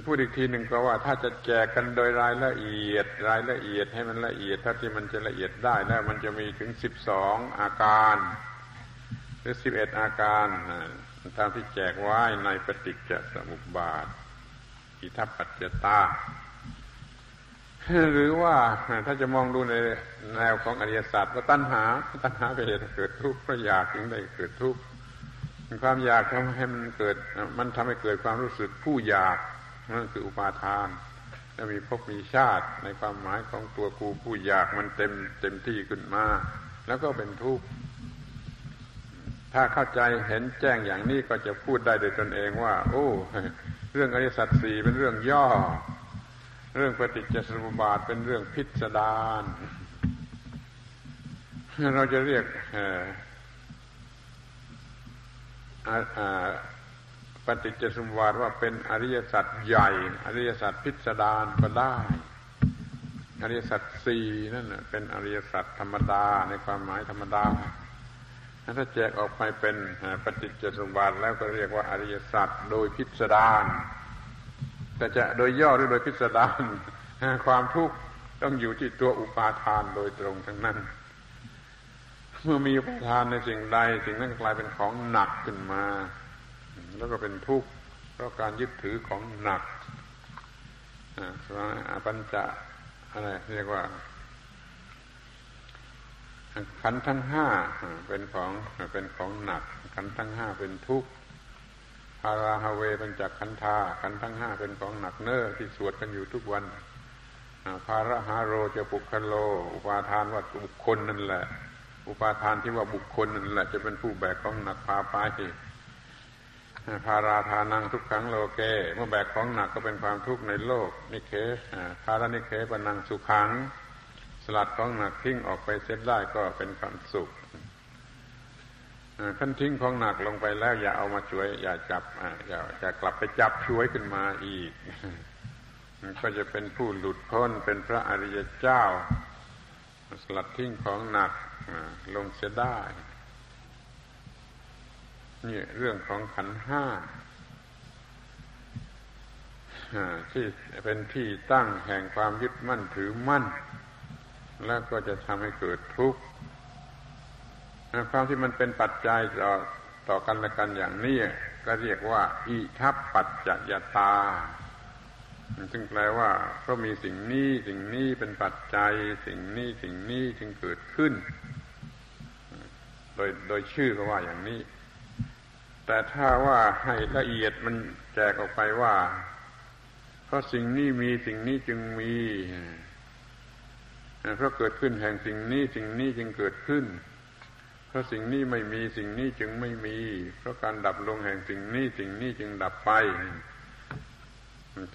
พูดอีกทีหนึ่งก็ว่าถ้าจะแจกกันโดยรายละเอียด รายละเอียดให้มันละเอียดเท่าที่มันจะละเอียดได้แล้วมันจะมีถึงสิบสองอาการ หรือสิบเอ็ดอาการตามที่แจกไว้ในปฏิจจสมุปบาทอิทัปปัจจตา หรือว่าถ้าจะมองดูในแนวของอริยสัจว่าตัณหาตัณหาเป็นเหตุเกิดทุกข์เพราะอยากถึงได้เกิดทุกข์ความอยากทำให้มันเกิด มันทำให้เกิดความรู้สึกผู้อยากนั่นคืออุปาทานจะมีพบมีชาติในความหมายของตัวกูผู้อยากมันเต็มเต็มที่ขึ้นมา แล้วก็เป็นทุกข์ถ้าเข้าใจเห็นแจ้งอย่างนี้ก็จะพูดได้โดยตนเองว่า โอ้ เรื่องอริสัตสีเป็นเรื่องย่อ เรื่องปฏิจจสมุปบาทเป็นเรื่องพิสดารเราจะเรียกปฏิจจสมุปบาทว่าเป็นอริยสัจใหญ่ อริยสัจพิสดารก็ได้ อริยสัจสี่นั่นเป็นอริยสัจธรรมดาในความหมายธรรมดาถ้าแจกออกไปเป็นปฏิจจสมุปบาทแล้วก็เรียกว่าอริยสัจโดยพิสดาร แต่จะโดยย่อหรือโดยพิสดารความทุกข์ต้องอยู่ที่ตัวอุปาทานโดยตรงทั้งนั้น เมื่อมีอุปาทานในสิ่งใดสิ่งนั้นกลายเป็นของหนักขึ้นมา แล้วก็เป็นทุกข์เพราะการยึดถือของหนักอาปัญจะอะไรเรียกว่า ขันทั้งห้าเป็นของเป็นของหนัก ขันทั้งห้าเป็นทุกข์ พาราฮาเวเป็นจากขันธาขันทั้งห้าเป็นของหนักเน้อที่สวดกันอยู่ทุกวันภาระฮาโรจะปุคโล อุปาทานว่าบุคคลนั่นแหละ อุปาทานที่ว่าบุคคลนั่นแหละ จะเป็นผู้แบกของหนักพาไปพาราทานังทุกครั้งโลเก เมื่อแบกของหนักก็เป็นความทุกข์ในโลก นิเคภารานิเคปนังสุขัง สลัดของหนักทิ้งออกไปเสร็จได้ก็เป็นความสุข ขั้นทิ้งของหนักลงไปแล้ว อย่าเอามาช่วย อย่าจับอย่าจะกลับไปจับช่วยขึ้นมาอีกก็จะเป็นผู้หลุดพ้นเป็นพระอริยเจ้า สลัดทิ้งของหนักลงเสียได้นี่เรื่องของขันห้าที่เป็นที่ตั้งแห่งความยึดมั่นถือมั่น แล้วก็จะทำให้เกิดทุกข์ ความที่มันเป็นปัจจัยต่อต่อกันและกันอย่างนี้ก็เรียกว่า อิทัปปัจจยตา ซึ่งแปลว่าเพราะมีสิ่งนี้สิ่งนี้เป็นปัจจัย สิ่งนี้สิ่งนี้จึงเกิดขึ้น โดยโดยชื่อก็ว่าอย่างนี้ แต่ถ้าว่าให้ละเอียดมันแจกออกไปว่า เพราะสิ่งนี้มีสิ่งนี้จึงมีเพราะเกิดขึ้นแห่งสิ่งนี้สิ่งนี้จึงเกิดขึ้น ราะสิ่งนี้ไม่มีสิ่งนี้จึงไม่มี เพราะการดับลงแห่งสิ่งนี้สิ่งนี้จึงดับไป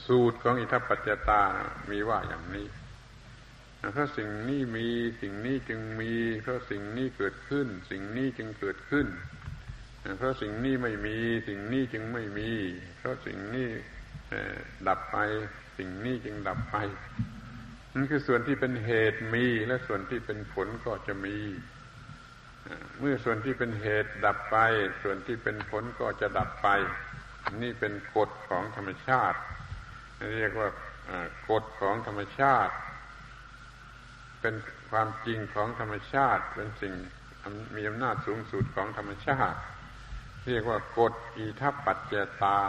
สูตรของอิทัปปัจจตามีว่าอย่างนี้เพราะสิ่งนี้มีสิ่งนี้จึงมี เพราะสิ่งนี้เกิดขึ้น สิ่งนี้จึงเกิดขึ้น เพราะสิ่งนี้ไม่มี สิ่งนี้จึงไม่มี เพราะสิ่งนี้ดับไป สิ่งนี้จึงดับไปนั่นคือส่วนที่เป็นเหตุมีและส่วนที่เป็นผลก็จะมี เมื่อส่วนที่เป็นเหตุดับไป ส่วนที่เป็นผลก็จะดับไป นี่เป็นกฎของธรรมชาติ เรียกว่ากฎของธรรมชาติ เป็นความจริงของธรรมชาติ เป็นสิ่งมีอำนาจสูงสุดของธรรมชาติ เรียกว่ากฎอีทัปปัจเจตา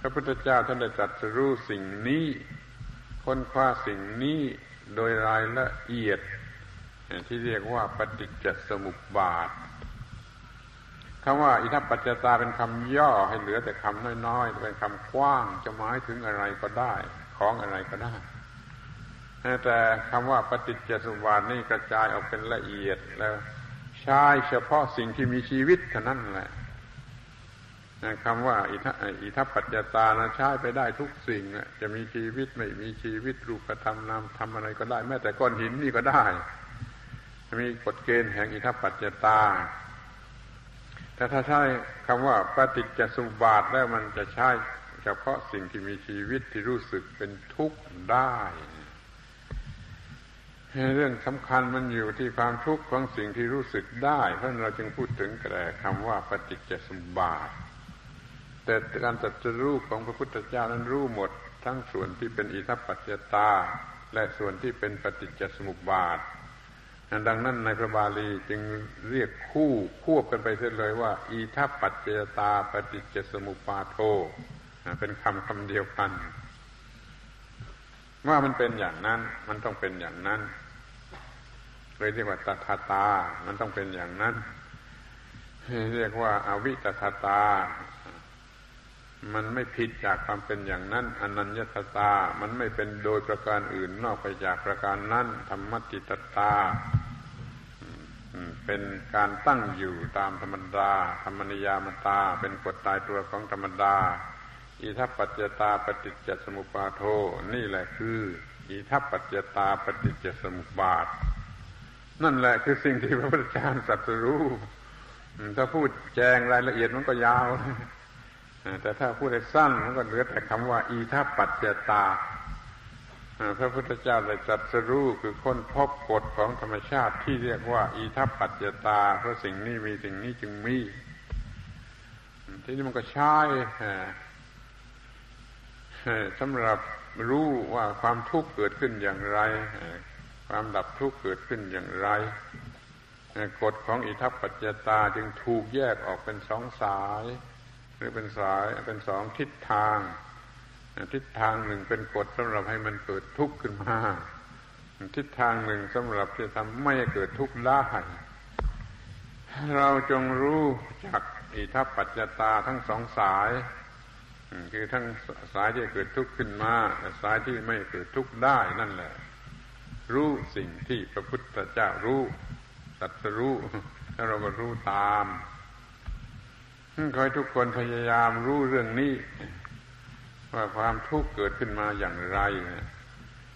พระพุทธเจ้าท่านได้ตรัสรู้สิ่งนี้ ค้นคว้าสิ่งนี้โดยรายละเอียด ที่เรียกว่าปฏิจจสมุปบาทคำว่าอิทัปปัจจตาเป็นคำย่อให้เหลือแต่คำน้อยๆเป็นคำกว้างจะหมายถึงอะไรก็ได้ ของอะไรก็ได้ แต่คำว่าปฏิจจสมุปบาทนี่กระจายออกเป็นละเอียดแล้วใช้เฉพาะสิ่งที่มีชีวิตเท่านั้นแหละคำว่าอิทัปปัจจตานะใช้ไปได้ทุกสิ่งจะมีชีวิตไม่มีชีวิตรูปธรรมนามทำอะไรก็ได้ แม้แต่ก้อนหินนี่ก็ได้ มีกฎเกณฑ์แห่งอิทัปปัจจตา แต่ถ้าใช้คำว่าปฏิจจสุบาทแล้วมันจะใช้เฉพาะสิ่งที่มีชีวิตที่รู้สึกเป็นทุกข์ได้ เรื่องสำคัญมันอยู่ที่ความทุกข์ของสิ่งที่รู้สึกได้ เพราะเราจึงพูดถึงกระคำว่าปฏิจจสมบาท แต่การตัดรู้ของพระพุทธเจ้านั้นรู้หมด ทั้งส่วนที่เป็นอิทัปปัจจตา และส่วนที่เป็นปฏิจจสมุปบาท ดังนั้นในพระบาลีจึงเรียกคู่ควบกันไปเสียเลยว่า อีทัปปัจเจตาปฏิจจสมุปาโทเป็นคำคำเดียวกัน ว่ามันเป็นอย่างนั้น มันต้องเป็นอย่างนั้นเลยเรียกว่าตถาตา มันต้องเป็นอย่างนั้น เรียกว่าอาวิตถาตา มันไม่ผิดจากความเป็นอย่างนั้นอนัญญตตา มันไม่เป็นโดยประการอื่นนอกไปจากประการนั้นธรรมติตตา เป็นการตั้งอยู่ตามธรรมดา ธรรมนิยามตา เป็นกฎตายตัวของธรรมดา อิทัปปัจจตาปฏิจจสมุปาโท นี่แหละคือ อิทัปปัจจตาปฏิจจสมุปบาท นั่นแหละคือสิ่งที่พระพุทธเจ้าสัตรู้ถ้าพูดแจงรายละเอียดมันก็ยาว แต่ถ้าพูดให้สั้นมันก็เหลือแต่คำว่า อีทัปัจจตาพระพุทธเจ้าได้จัดสรู้คือค้นพบกฎของธรรมชาติที่เรียกว่าอีทัปัจจตา เพราะสิ่งนี้มีสิ่งนี้จึงมี ที่นี้มันก็ใช้สำหรับรู้ว่าความทุกข์เกิดขึ้นอย่างไร ความดับทุกข์เกิดขึ้นอย่างไรกฎของอิทัปปัจจตาจึงถูกแยกออกเป็นสองสาย รือเป็นสายเป็นสองทิศทาง ทิศทางหนึ่งเป็นกฎสำหรับให้มันเกิดทุกข์ขึ้นมา ทิศทางหนึ่งสำหรับจะทำไม่ให้เกิดทุกข์ได้เราจงรู้จักอิทัปปัจจตาทั้งสองสาย คือทั้งสายที่เกิดทุกข์ขึ้นมาสายที่ไม่เกิดทุกข์ได้นั่นแหละ รู้สิ่งที่พระพุทธเจ้ารู้สัตรู้แล้วเราก็รู้ตาม คอยทุกคนพยายามรู้เรื่องนี้ ว่าความทุกข์เกิดขึ้นมาอย่างไร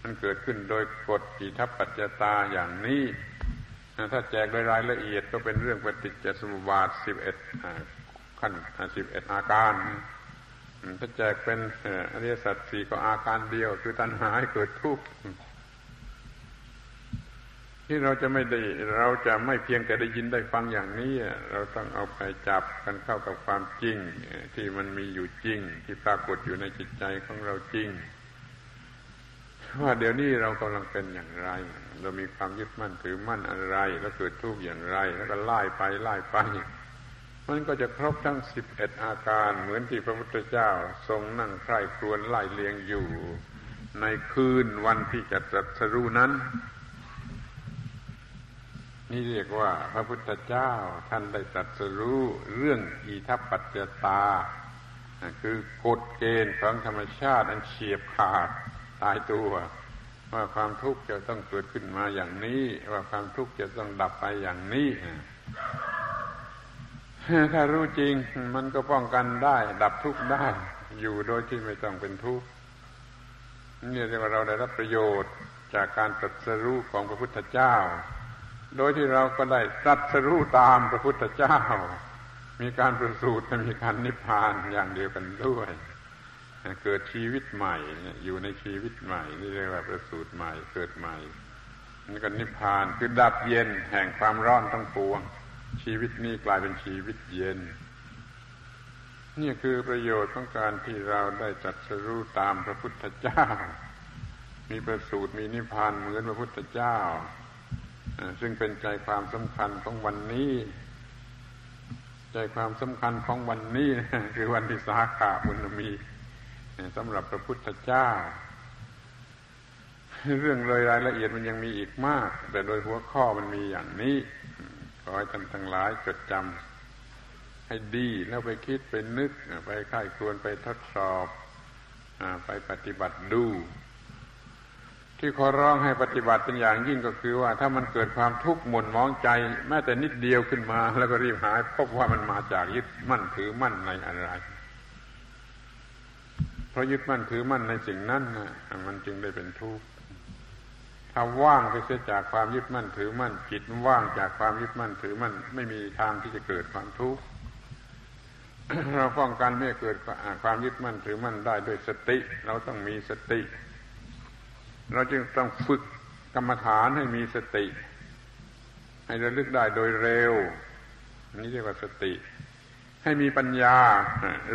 มันเกิดขึ้นโดยกฎอิทัปปัจจตาอย่างนี้ถ้าแจกโดยรายละเอียดก็เป็นเรื่องปฏิจจสมุปบาทสิบเอ็ดขั้นสิบเอ็ดอาการถ้าแจกเป็นอริยสัจสี่ก็อาการเดียว คือตัณหาให้เกิดทุกข์ ที่เราจะไม่ได้เราจะไม่เพียงแต่ได้ยินได้ฟังอย่างนี้ เราต้องเอาไปจับกันเข้ากับความจริง ที่มันมีอยู่จริง ที่ปรากฏอยู่ในจิตใจของเราจริง ว่าเดี๋ยวนี้เรากำลังเป็นอย่างไร เรามีความยึดมั่นถือมั่นอะไร แล้วเกิดทุกข์อย่างไร แล้วก็ไล่ไปไล่ไปมันก็จะครบทั้งสิบเอ็ดอาการเหมือนที่พระพุทธเจ้าทรงนั่งใคร่ครวญไล่เลียงอยู่ ในคืนวันที่จะตรัสรู้นั้น นี่เรียกว่า พระพุทธเจ้าท่านได้ตรัสรู้เรื่องอีทัปปัจจตา คือกฎเกณฑ์ของธรรมชาติอันเฉียบขาดตายตัว ว่าความทุกข์จะต้องเกิดขึ้นมาอย่างนี้ ว่าความทุกข์จะต้องดับไปอย่างนี้ถ้ารู้จริงมันก็ป้องกันได้ ดับทุกข์ได้ อยู่โดยที่ไม่ต้องเป็นทุกข์นี่เรียกว่าเราได้รับประโยชน์จากการตรัสรู้ของพระพุทธเจ้า โดยที่เราก็ได้ตรัสรู้ตามพระพุทธเจ้า มีการประสูติมีการนิพพานอย่างเดียวกันด้วย เกิดชีวิตใหม่อยู่ในชีวิตใหม่ นี่เรียกว่าประสูติใหม่เกิดใหม่นี่ก็นิพพานคือดับเย็นแห่งความร้อนทั้งปวง ชีวิตนี้กลายเป็นชีวิตเย็น นี่คือประโยชน์ของการที่เราได้จัดสรู้ตามพระพุทธเจ้า มีประสูตรมีนิพพานเหมือนพระพุทธเจ้า ซึ่งเป็นใจความสำคัญของวันนี้ ใจความสำคัญของวันนี้ คือวันที่สาขาบุญมีสำหรับพระพุทธเจ้า เรื่องเลยรายละเอียดมันยังมีอีกมาก แต่โดยหัวข้อมันมีอย่างนี้ขอให้ท่านทั้งหลายจดจำให้ดีแล้วไปคิดไปนึก ไปค่ายควรไปทดสอบ ไปปฏิบัติดู ที่ขอร้องให้ปฏิบัติเป็นอย่างยิ่งก็คือว่า ถ้ามันเกิดความทุกข์หม่นมองใจ แม้แต่นิดเดียวขึ้นมา แล้วก็รีบหายพบว่ามันมาจากยึดมั่นถือมั่นในอะไร เพราะยึดมั่นถือมั่นในสิ่งนั้นนะมันจึงได้เป็นทุกข์ถ้าว่างไปเสียจากความยึดมั่นถือมั่นจิตว่างจากความยึดมั่นถือมั่นไม่มีทางที่จะเกิดความทุกข์เราป้องกันไม่เกิดความยึดมั่นถือมั่นได้ด้วยสติ เราต้องมีสติ เราจึงต้องฝึกกรรมฐานให้มีสติ ให้ระลึกได้โดยเร็วนี่เรียกว่าสติ ให้มีปัญญา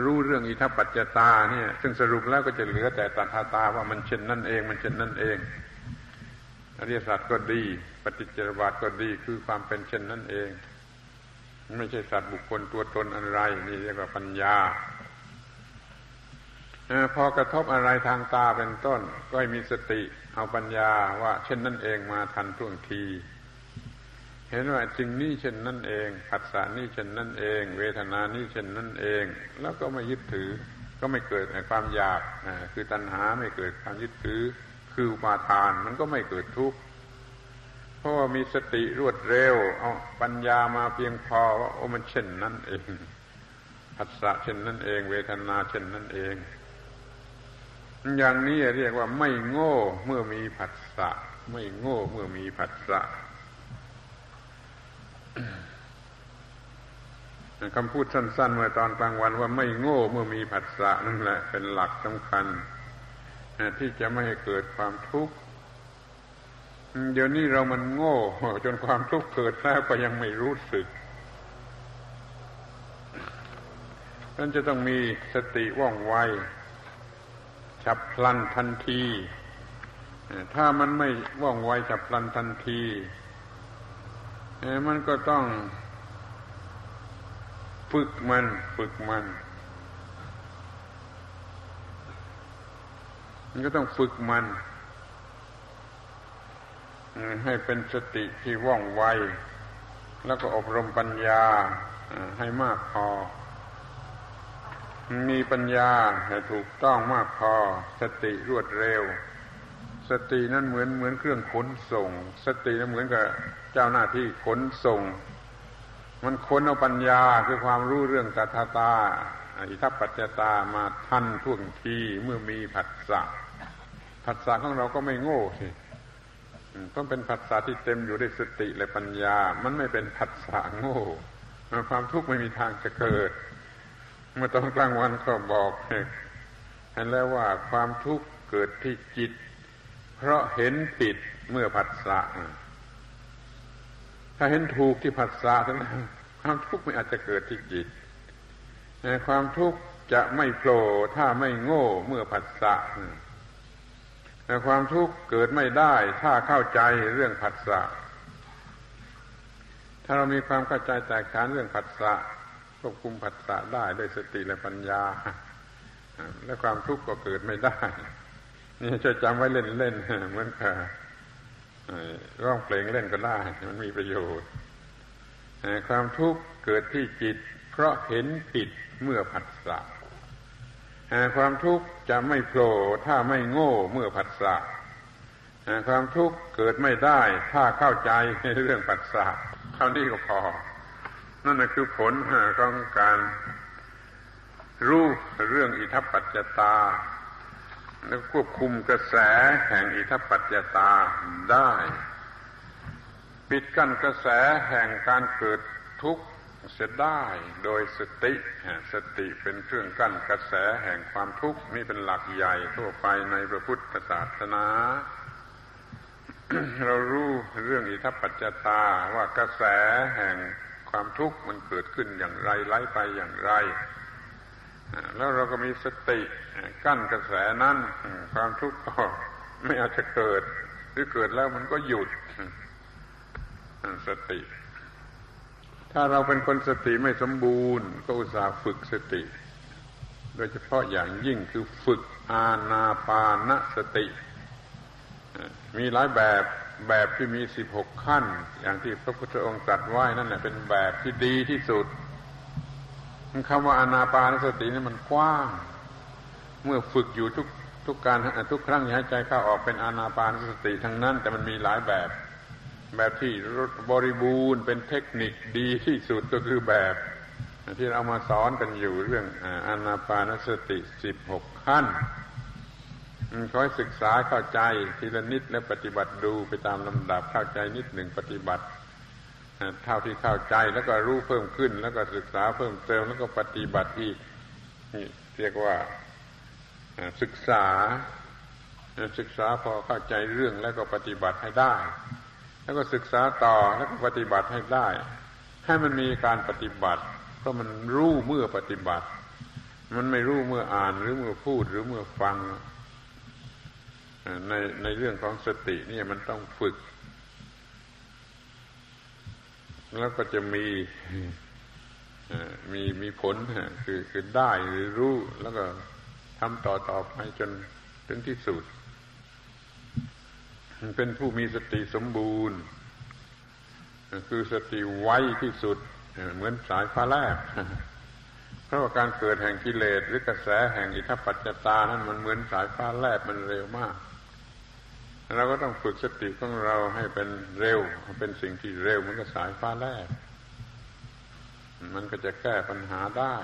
รู้เรื่องอิทัปปัจจตาเนี่ย ซึ่งสรุปแล้วก็จะเหลือแต่ตัทาตาว่ามันเช่นนั่นเอง มันเช่นนั่นเองอริยสัจก็ดี ปฏิจจารบาทก็ดีคือความเป็นเช่นนั้นเอง ไม่ใช่สัตว์บุคคลตัวตนอะไร นี่เรียกว่าปัญญาพอกระทบอะไรทางตาเป็นต้น ก็ให้มีสติ เอาปัญญาว่าเช่นนั้นเองมาทันท่วงที เห็นว่าสิ่งนี้เช่นนั้นเองผัสสะนี้เช่นนั้นเอง เวทนานี้เช่นนั้นเอง แล้วก็ไม่ยึดถือ ก็ไม่เกิดความอยากคือตัณหาไม่เกิดความยึดถือ คืออุปาทานมันก็ไม่เกิดทุกข์เพราะว่ามีสติรวดเร็ว เอาปัญญามาเพียงพอว่าโอ้มันเช่นนั้นเองผัสสะเช่นนั้นเอง เวทนาเช่นนั้นเอง อย่างนี้เรียกว่าไม่โง่เมื่อมีผัสสะ ไม่โง่เมื่อมีผัสสะคำพูดสั้นๆเมื่อตอนกลางวันว่าไม่โง่เมื่อมีผัสสะนั่นแหละ เป็นหลักสำคัญที่จะไม่ให้เกิดความทุกข์เดี๋ยวนี้เรามันโง่ จนความทุกข์เกิดแล้วก็ยังไม่รู้สึกนั่นจะต้องมีสติว่องไว ฉับพลันทันที ถ้ามันไม่ว่องไวฉับพลันทันทีมันก็ต้องฝึกมันฝึกมัน มันก็ต้องฝึกมัน ให้เป็นสติที่ว่องไว แล้วก็อบรมปัญญาให้มากพอ มีปัญญาถูกต้องมากพอ สติรวดเร็ว สตินั้นเหมือนเหมือนเครื่องขนส่ง สตินั้นเหมือนกับเจ้าหน้าที่ขนส่ง มันค้นเอาปัญญาคือความรู้เรื่องตถาตาอิทัปปัจจตามาทันท่วงทีเมื่อมีผัสสะผัสสะของเราก็ไม่โง่สิต้องเป็นผัสสะที่เต็มอยู่ด้วยสติและปัญญา มันไม่เป็นผัสสะโง่ความทุกข์ไม่มีทางจะเกิด เมื่อตอนกลางวันก็บอกเห็นแล้วว่าความทุกข์เกิดที่จิต เพราะเห็นผิดเมื่อผัสสะถ้าเห็นถูกที่ผัสสะนั้นความทุกข์ไม่อาจจะเกิดที่จิตความทุกข์จะไม่โผล่ถ้าไม่โง่เมื่อผัสสะแต่ความทุกข์เกิดไม่ได้ ถ้าเข้าใจเรื่องผัสสะถ้าเรามีความเข้าใจแตกฉานเรื่องผัสสะ ควบคุมผัสสะได้ด้วยสติและปัญญา และความทุกข์ก็เกิดไม่ได้ นี่จะจำไว้เล่นเล่นเหมือนกับร้องเพลงเล่นก็ได้ มันมีประโยชน์ความทุกข์เกิดที่จิต เพราะเห็นผิดเมื่อผัสสะความทุกข์จะไม่โผล่ถ้าไม่โง่เมื่อผัสสะความทุกข์เกิดไม่ได้ ถ้าเข้าใจในเรื่องผัสสะเท่านี้ก็พอ นั่นคือผลของการรู้เรื่องอิทัปปัจจตา แล้วควบคุมกระแสแห่งอิทัปปัจจตาได้ ปิดกั้นกระแสแห่งการเกิดทุกข์เสียได้โดยสติ สติเป็นเครื่องกั้นกระแสแห่งความทุกข์นี่เป็นหลักใหญ่ทั่วไปในพระพุทธศาสนา เรารู้เรื่องอิทัปปัจจตาว่ากระแสแห่ง ความทุกข์มันเกิดขึ้นอย่างไรไล่ไปอย่างไร แล้วเราก็มีสติกั้นกระแสนั้น ความทุกข์ก็ไม่อาจจะเกิด หรือเกิดแล้วมันก็หยุดสติ ถ้าเราเป็นคนสติไม่สมบูรณ์ ก็อุตส่าห์ฝึกสติ โดยเฉพาะอย่างยิ่งคือฝึกอาณาปานสติ มีหลายแบบ แบบที่มีสิบหกขั้น อย่างที่พระพุทธองค์ตรัสไว้นั่นแหละเป็นแบบที่ดีที่สุดคำว่าอานาปานสตินี่มันกว้าง เมื่อฝึกอยู่ทุกทุกการทุกครั้งหายใจเข้าออกเป็นอานาปานสติทั้งนั้น แต่มันมีหลายแบบ แบบที่บริบูรณ์เป็นเทคนิคดีที่สุดก็คือแบบที่เรามาสอนกันอยู่เรื่องอานาปานสติสิบหกขั้น คอยศึกษาเข้าใจทีละนิดและปฏิบัติดูไปตามลำดับเข้าใจนิดหนึ่งปฏิบัติเท่าที่เข้าใจแล้วก็รู้เพิ่มขึ้น แล้วก็ศึกษาเพิ่มเติมแล้วก็ปฏิบัติอีกนี่เรียกว่าศึกษา ศึกษาพอเข้าใจเรื่องแล้วก็ปฏิบัติให้ได้ แล้วก็ศึกษาต่อแล้วก็ปฏิบัติให้ได้ ให้มันมีการปฏิบัติเพราะมันรู้เมื่อปฏิบัติ มันไม่รู้เมื่ออ่านหรือเมื่อพูดหรือเมื่อฟัง ในในเรื่องของสตินี่มันต้องฝึก แล้วก็จะมีมีมีผลคือคือได้หรือรู้ แล้วก็ทำต่อต่อไปจนถึงที่สุด เป็นผู้มีสติสมบูรณ์ คือสติไวที่สุด เหมือนสายฟ้าแลบเพราะว่าการเกิดแห่งกิเลสหรือกระแสแห่งอิทธิปัจจตานั้นมันเหมือนสายฟ้าแลบมันเร็วมาก เราก็ต้องฝึกสติของเราให้เป็นเร็ว เป็นสิ่งที่เร็วเหมือนกับสายฟ้าแลบมันก็จะแก้ปัญหาได้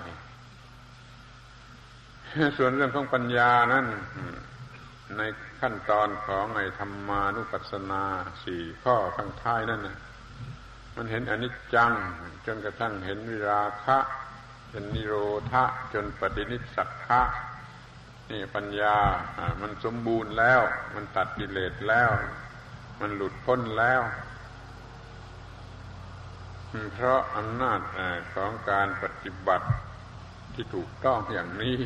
ส่วนเรื่องของปัญญานั้นในขั้นตอนของไอ้ธรรมานุปัสสนาสี่ข้อข้างท้ายนั่นนะมันเห็นอนิจจัง จนกระทั่งเห็นวิราคะจนนิโรธะ จนปฏินิสักคะ นี่ปัญญา มันสมบูรณ์แล้ว มันตัดกิเลสแล้ว มันหลุดพ้นแล้ว เพราะอำนาจของการปฏิบัติที่ถูกต้องอย่างนี้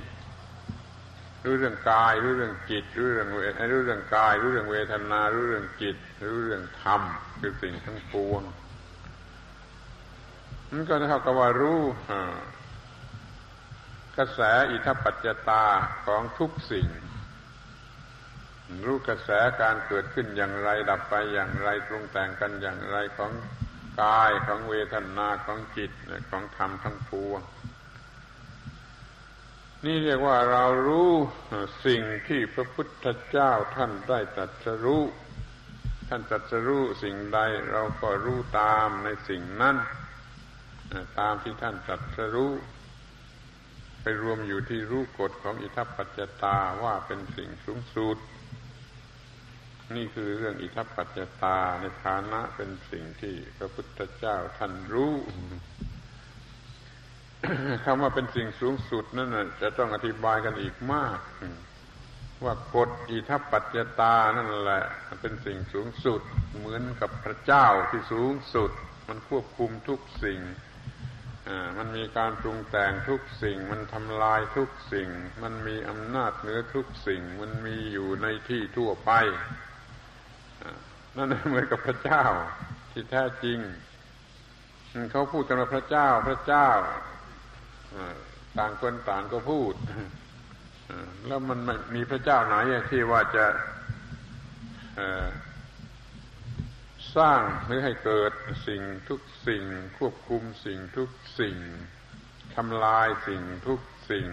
รู้เรื่องกายรู้เรื่องจิตรู้เรื่องเวรู้เรื่องกายรู้เรื่องเวทนารู้เรื่องจิตรู้เรื่องธรรมคือสิ่งทั้งปวงมันก็เท่ากับว่ารู้ กระแสอิทธปัจจตาของทุกสิ่ง รู้กระแสการเกิดขึ้นอย่างไรดับไปอย่างไรปรุงแต่งกันอย่างไรของกายของเวทนาของจิตของธรรมทั้งปวงนี่เรียกว่าเรารู้สิ่งที่พระพุทธเจ้าท่านได้ตรัสรู้ ท่านตรัสรู้สิ่งใดเราก็รู้ตามในสิ่งนั้น ตามที่ท่านตรัสรู้ ไปรวมอยู่ที่รู้กฎของอิทัปปัจจตาว่าเป็นสิ่งสูงสุด นี่คือเรื่องอิทัปปัจจตาในฐานะเป็นสิ่งที่พระพุทธเจ้าท่านรู้คำว่าเป็นสิ่งสูงสุดนั่นจะต้องอธิบายกันอีกมาก ว่ากฎอิทัปปัจจตานั่นแหละ เป็นสิ่งสูงสุด เหมือนกับพระเจ้าที่สูงสุด มันควบคุมทุกสิ่ง มันมีการปรุงแต่งทุกสิ่ง มันทำลายทุกสิ่ง มันมีอำนาจเหนือทุกสิ่ง มันมีอยู่ในที่ทั่วไปนั่นเหมือนกับพระเจ้าที่แท้จริงเขาพูดกันว่าพระเจ้าพระเจ้าต่างคนต่างก็พูดแล้วมันมีพระเจ้าไหนที่ว่าจะ สร้างหรือให้เกิดสิ่งทุกสิ่ง ควบคุมสิ่งทุกสิ่งทำลายสิ่งทุกสิ่ง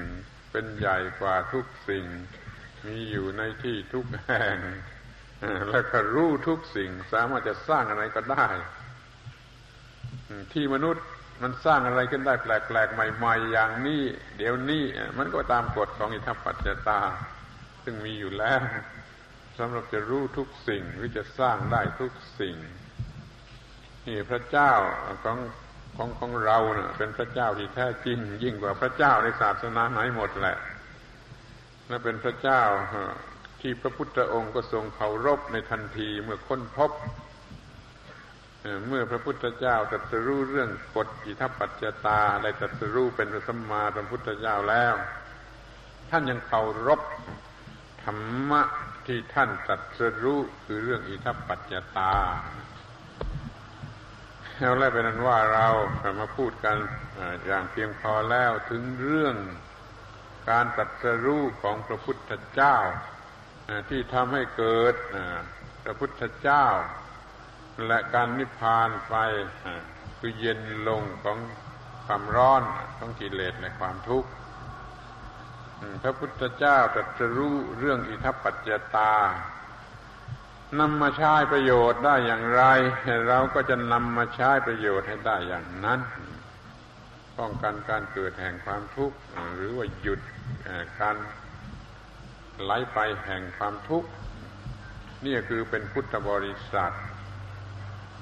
เป็นใหญ่กว่าทุกสิ่ง มีอยู่ในที่ทุกแห่ง แล้วก็รู้ทุกสิ่ง สามารถจะสร้างอะไรก็ได้ ที่มนุษย์มันสร้างอะไรขึ้นได้แปลกๆใหม่ๆ อย่างนี้ เดี๋ยวนี้มันก็ตามกฎของอิทธิปัจจตา ซึ่งมีอยู่แล้ว สำหรับจะรู้ทุกสิ่งหรือจะสร้างได้ทุกสิ่งนี่พระเจ้าของของของเราเนะ่ะเป็นพระเจ้าที่แท้จริง ยิ่งกว่าพระเจ้าในศาสนาไหนหมดแหละและเป็นพระเจ้าที่พระพุทธองค์ก็ทรงเคารพในทันทีเมื่อค้นพบเมื่อพระพุทธเจ้าตรัสรู้เรื่องกฎอิทัปปัจจตาได้ตรัสรู้เป็นพระสัมมาสัมพุทธเจ้าแล้ว ท่านยังเคารพธรรมะ ที่ท่านตรัสรู้คือเรื่องอิทัปปัจจตาแล้วแล้เป็นนั้นว่าเรามาพูดกันอย่างเพียงพอแล้วถึงเรื่องการตรัสรู้ของพระพุทธเจ้าที่ทำให้เกิดพระพุทธเจ้า และการนิพพานไปคือเย็นลงของความร้อนของกิเลสและความทุกข์ พระพุทธเจ้าตรัสรู้เรื่องอิทัปปัจจตานำมาใช้ประโยชน์ได้อย่างไร เราก็จะนำมาใช้ประโยชน์ให้ได้อย่างนั้น ป้องกันการเกิดแห่งความทุกข์หรือว่าหยุดการไหลไปแห่งความทุกข์นี่คือเป็นพุทธบริษัท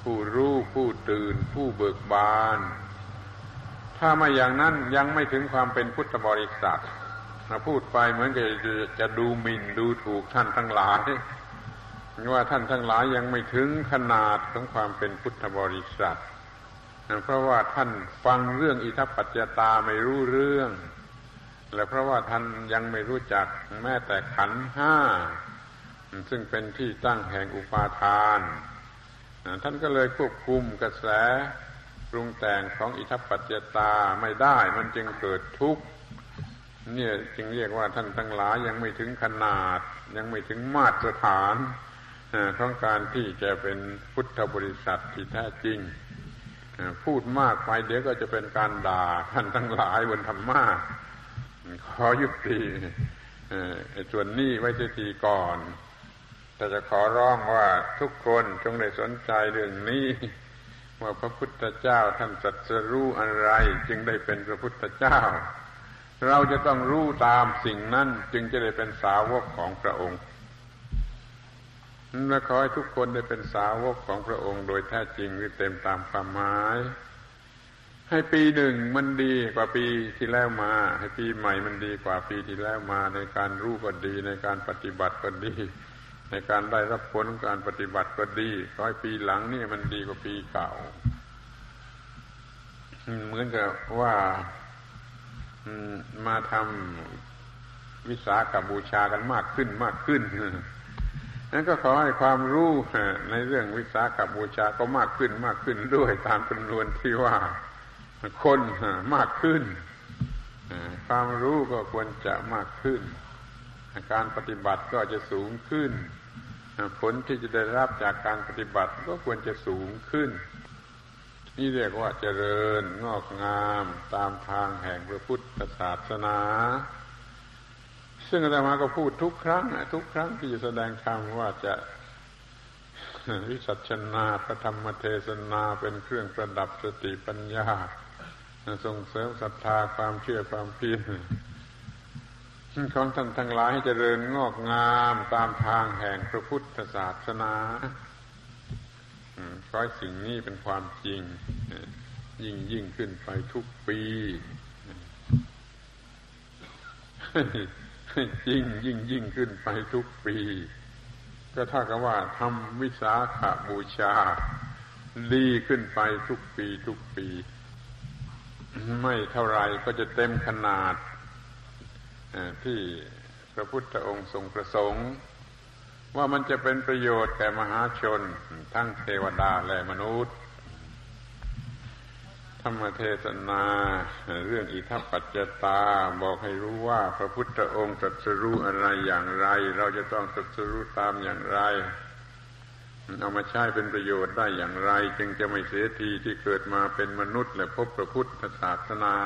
ผู้รู้ผู้ตื่น ผู้เบิกบาน ถ้าไม่อย่างนั้นยังไม่ถึงความเป็นพุทธบริษัท มาพูดไปเหมือนกับจะดูหมิ่นดูถูกท่านทั้งหลายว่าท่านทั้งหลายยังไม่ถึงขนาดของความเป็นพุทธบริษัทเพราะว่าท่านฟังเรื่องอิทัปปัจจตาไม่รู้เรื่อง และเพราะว่าท่านยังไม่รู้จักแม้แต่ขันห้า ซึ่งเป็นที่ตั้งแห่งอุปาทาน ท่านก็เลยควบคุมกระแสปรุงแต่งของอิทัปปัจจตาไม่ได้มันจึงเกิดทุกข์ เนี่ยจึงเรียกว่าท่านทั้งหลายยังไม่ถึงขนาด ยังไม่ถึงมาตรฐานของการที่จะเป็นพุทธบริษัทที่แท้จริงพูดมากไปเดี๋ยวก็จะเป็นการด่าท่านทั้งหลายบนธรรมะขอยุติส่วนนี้ไว้ทีก่อนแต่จะขอร้องว่าทุกคนจงได้สนใจเรื่องนี้ว่าพระพุทธเจ้าท่านสัจรู้อะไรจึงได้เป็นพระพุทธเจ้า เราจะต้องรู้ตามสิ่งนั้นจึงจะได้เป็นสาวกของพระองค์และขอให้ทุกคนได้เป็นสาวกของพระองค์ โดยแท้จริงหรือเต็มตามความหมาย ให้ปีหนึ่งมันดีกว่าปีที่แล้วมา ให้ปีใหม่มันดีกว่าปีที่แล้วมา ในการรู้ก็ดี ในการปฏิบัติก็ดี ในการได้รับผลของการปฏิบัติก็ดีขอให้ปีหลังนี่มันดีกว่าปีเก่า เหมือนกับว่า มาทำวิสาขบูชากันมากขึ้นมากขึ้นนั้นก็ขอให้ความรู้ในเรื่องวิสาขบูชาก็มากขึ้นมากขึ้นด้วยตามจำนวนที่ว่าคนมากขึ้น ความรู้ก็ควรจะมากขึ้น การปฏิบัติก็จะสูงขึ้น ผลที่จะได้รับจากการปฏิบัติก็ควรจะสูงขึ้น นี่เรียกว่าเจริญงอกงามตามทางแห่งพระพุทธศาสนา ซึ่งอาตมาก็พูดทุกครั้งทุกครั้งที่จะแสดงธรรมว่าจะวิสัชนาพระธรรมเทศนาเป็นเครื่องประดับสติปัญญา ส่งเสริมศรัทธาความเชื่อความเพียรของท่านทั้งหลายให้เจริญงอกงามตามทางแห่งพระพุทธศาสนา ขอให้สิ่งนี้เป็นความจริง ยิ่งยิ่งขึ้นไปทุกปีจริงยิ่งยิ่งขึ้นไปทุกปี ก็ถ้ากับว่าทำวิสาขาบูชา ดีขึ้นไปทุกปีทุกปี ไม่เท่าไรก็จะเต็มขนาดที่พระพุทธองค์ทรงประสงค์ ว่ามันจะเป็นประโยชน์แก่มหาชน ทั้งเทวดาและมนุษย์ทรรมเทศนา เรื่องอิทัปปัจจตาบอกให้รู้ว่าพระพุทธองค์ตรัสรู้อะไรอย่างไร เราจะต้องตรัสรู้ตามอย่างไรเอามาใช้เป็นประโยชน์ได้อย่างไร จึงจะไม่เสียทีที่เกิดมาเป็นมนุษย์ และพบพระพุทธศาสนา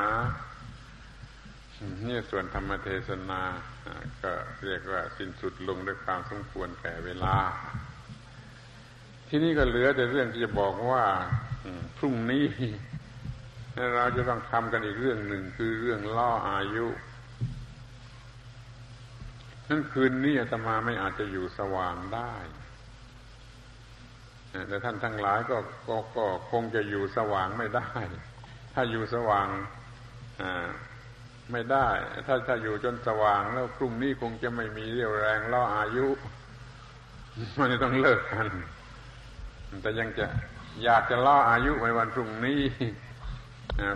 นี่ส่วนธรรมเทศนาก็เรียกว่าสิ้นสุดลงด้วยความสมควรแก่เวลา ที่นี่ก็เหลือแต่เรื่องที่จะบอกว่าพรุ่งนี้เราจะต้องทำกันอีกเรื่องหนึ่งคือเรื่องล่ออายุนั่นคืนนี้อาตมาไม่อาจจะอยู่สว่างได้แต่ท่านทั้งหลายก็ก็ก็คงจะอยู่สว่างไม่ได้ ถ้าอยู่สว่าง ไม่ได้ ถ้าถ้าอยู่จนสว่างแล้วพรุ่งนี้คงจะไม่มีเรี่ยวแรงล่ออายุ มันต้องเลิกกัน แต่ยังจะอยากจะล่ออายุในวันพรุ่งนี้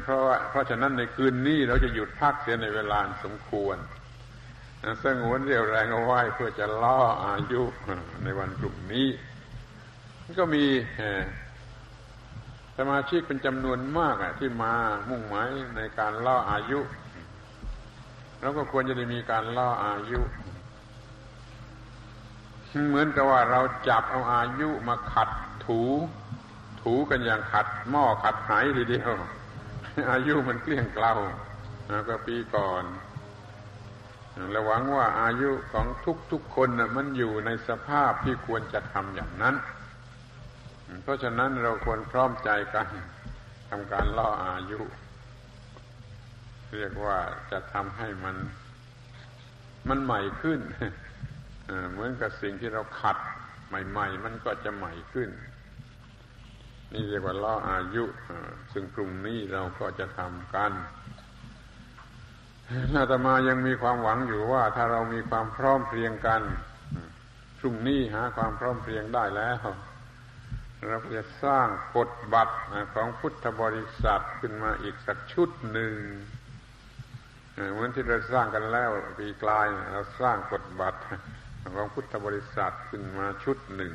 เพราะว่าเพราะฉะนั้นในคืนนี้เราจะหยุดพักเสียในเวลาสมควรสงวนเรี่ยวแรงเอาไว้เพื่อจะล่ออายุในวันพรุ่งนี้ก็มีสมาชิกเป็นจำนวนมากที่มามุ่งหมายในการล่ออายุ เราก็ควรจะได้มีการล่ออายุ เหมือนกับว่าเราจับเอาอายุมาขัดถู ถูกันอย่างขัดหม้อขัดไหทีเดียว อายุมันเกลี้ยงเกลาก็ปีก่อนเราหวังว่าอายุของทุกๆคนนะมันอยู่ในสภาพที่ควรจะทำอย่างนั้น เพราะฉะนั้นเราควรพร้อมใจกันทำการล่ออายุ เรียกว่าจะทำให้มัน มันใหม่ขึ้นเหมือนกับสิ่งที่เราขัดใหม่ ๆ มันก็จะใหม่ขึ้น นี่เรียกว่าล่ออายุซึ่งพรุ่งนี้เราก็จะทำกันอาตมายังมีความหวังอยู่ว่าถ้าเรามีความพร้อมเพรียงกันพรุ่งนี้หาความพร้อมเพรียงได้แล้วเราจะสร้างกฎบัตรของพุทธบริษัทขึ้นมาอีกสักชุดหนึ่ง เหมือนที่เราสร้างกันแล้วปีกลายเราสร้างกฎบัตรของพุทธบริษัทขึ้นมาชุดหนึ่ง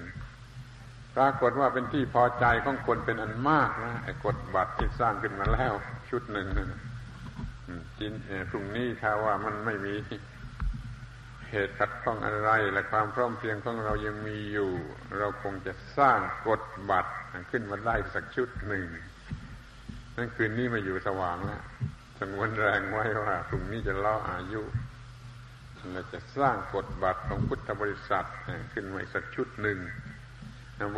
ปรากฏว่าเป็นที่พอใจของคนเป็นอันมากนะไอ้กฎบัตรที่สร้างขึ้นมาแล้วชุดหนึ่งจินพรุ่งนี้ถ้าว่ามันไม่มีเหตุขัดข้องอะไรและความพร้อมเพียงของเรายังมีอยู่ เราคงจะสร้างกฎบัตรขึ้นมาได้สักชุดหนึ่งนั่นคืนนี้มาอยู่สว่างแล้ว สงวนแรงไว้ว่าพรุ่งนี้จะล่ออายุเราจะสร้างกฎบัตรของพุทธบริษัทขึ้นมาสักชุดหนึ่ง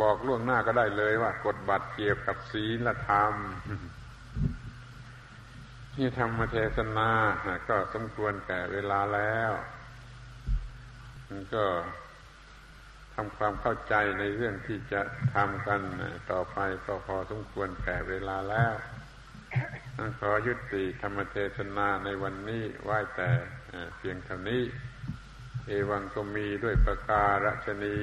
บอกล่วงหน้าก็ได้เลยว่ากฎบัตรเกี่ยวกับศีลธรรมที่ทำมาเทศนาก็สมควรแก่เวลาแล้วก็ทำความเข้าใจในเรื่องที่จะทำกันต่อไปก็พอสมควรแก่เวลาแล้ว ขอยุติธรรมเทศนาในวันนี้ไหว้แต่เพียงเท่านี้ เอวังก็มีด้วยประการฉนี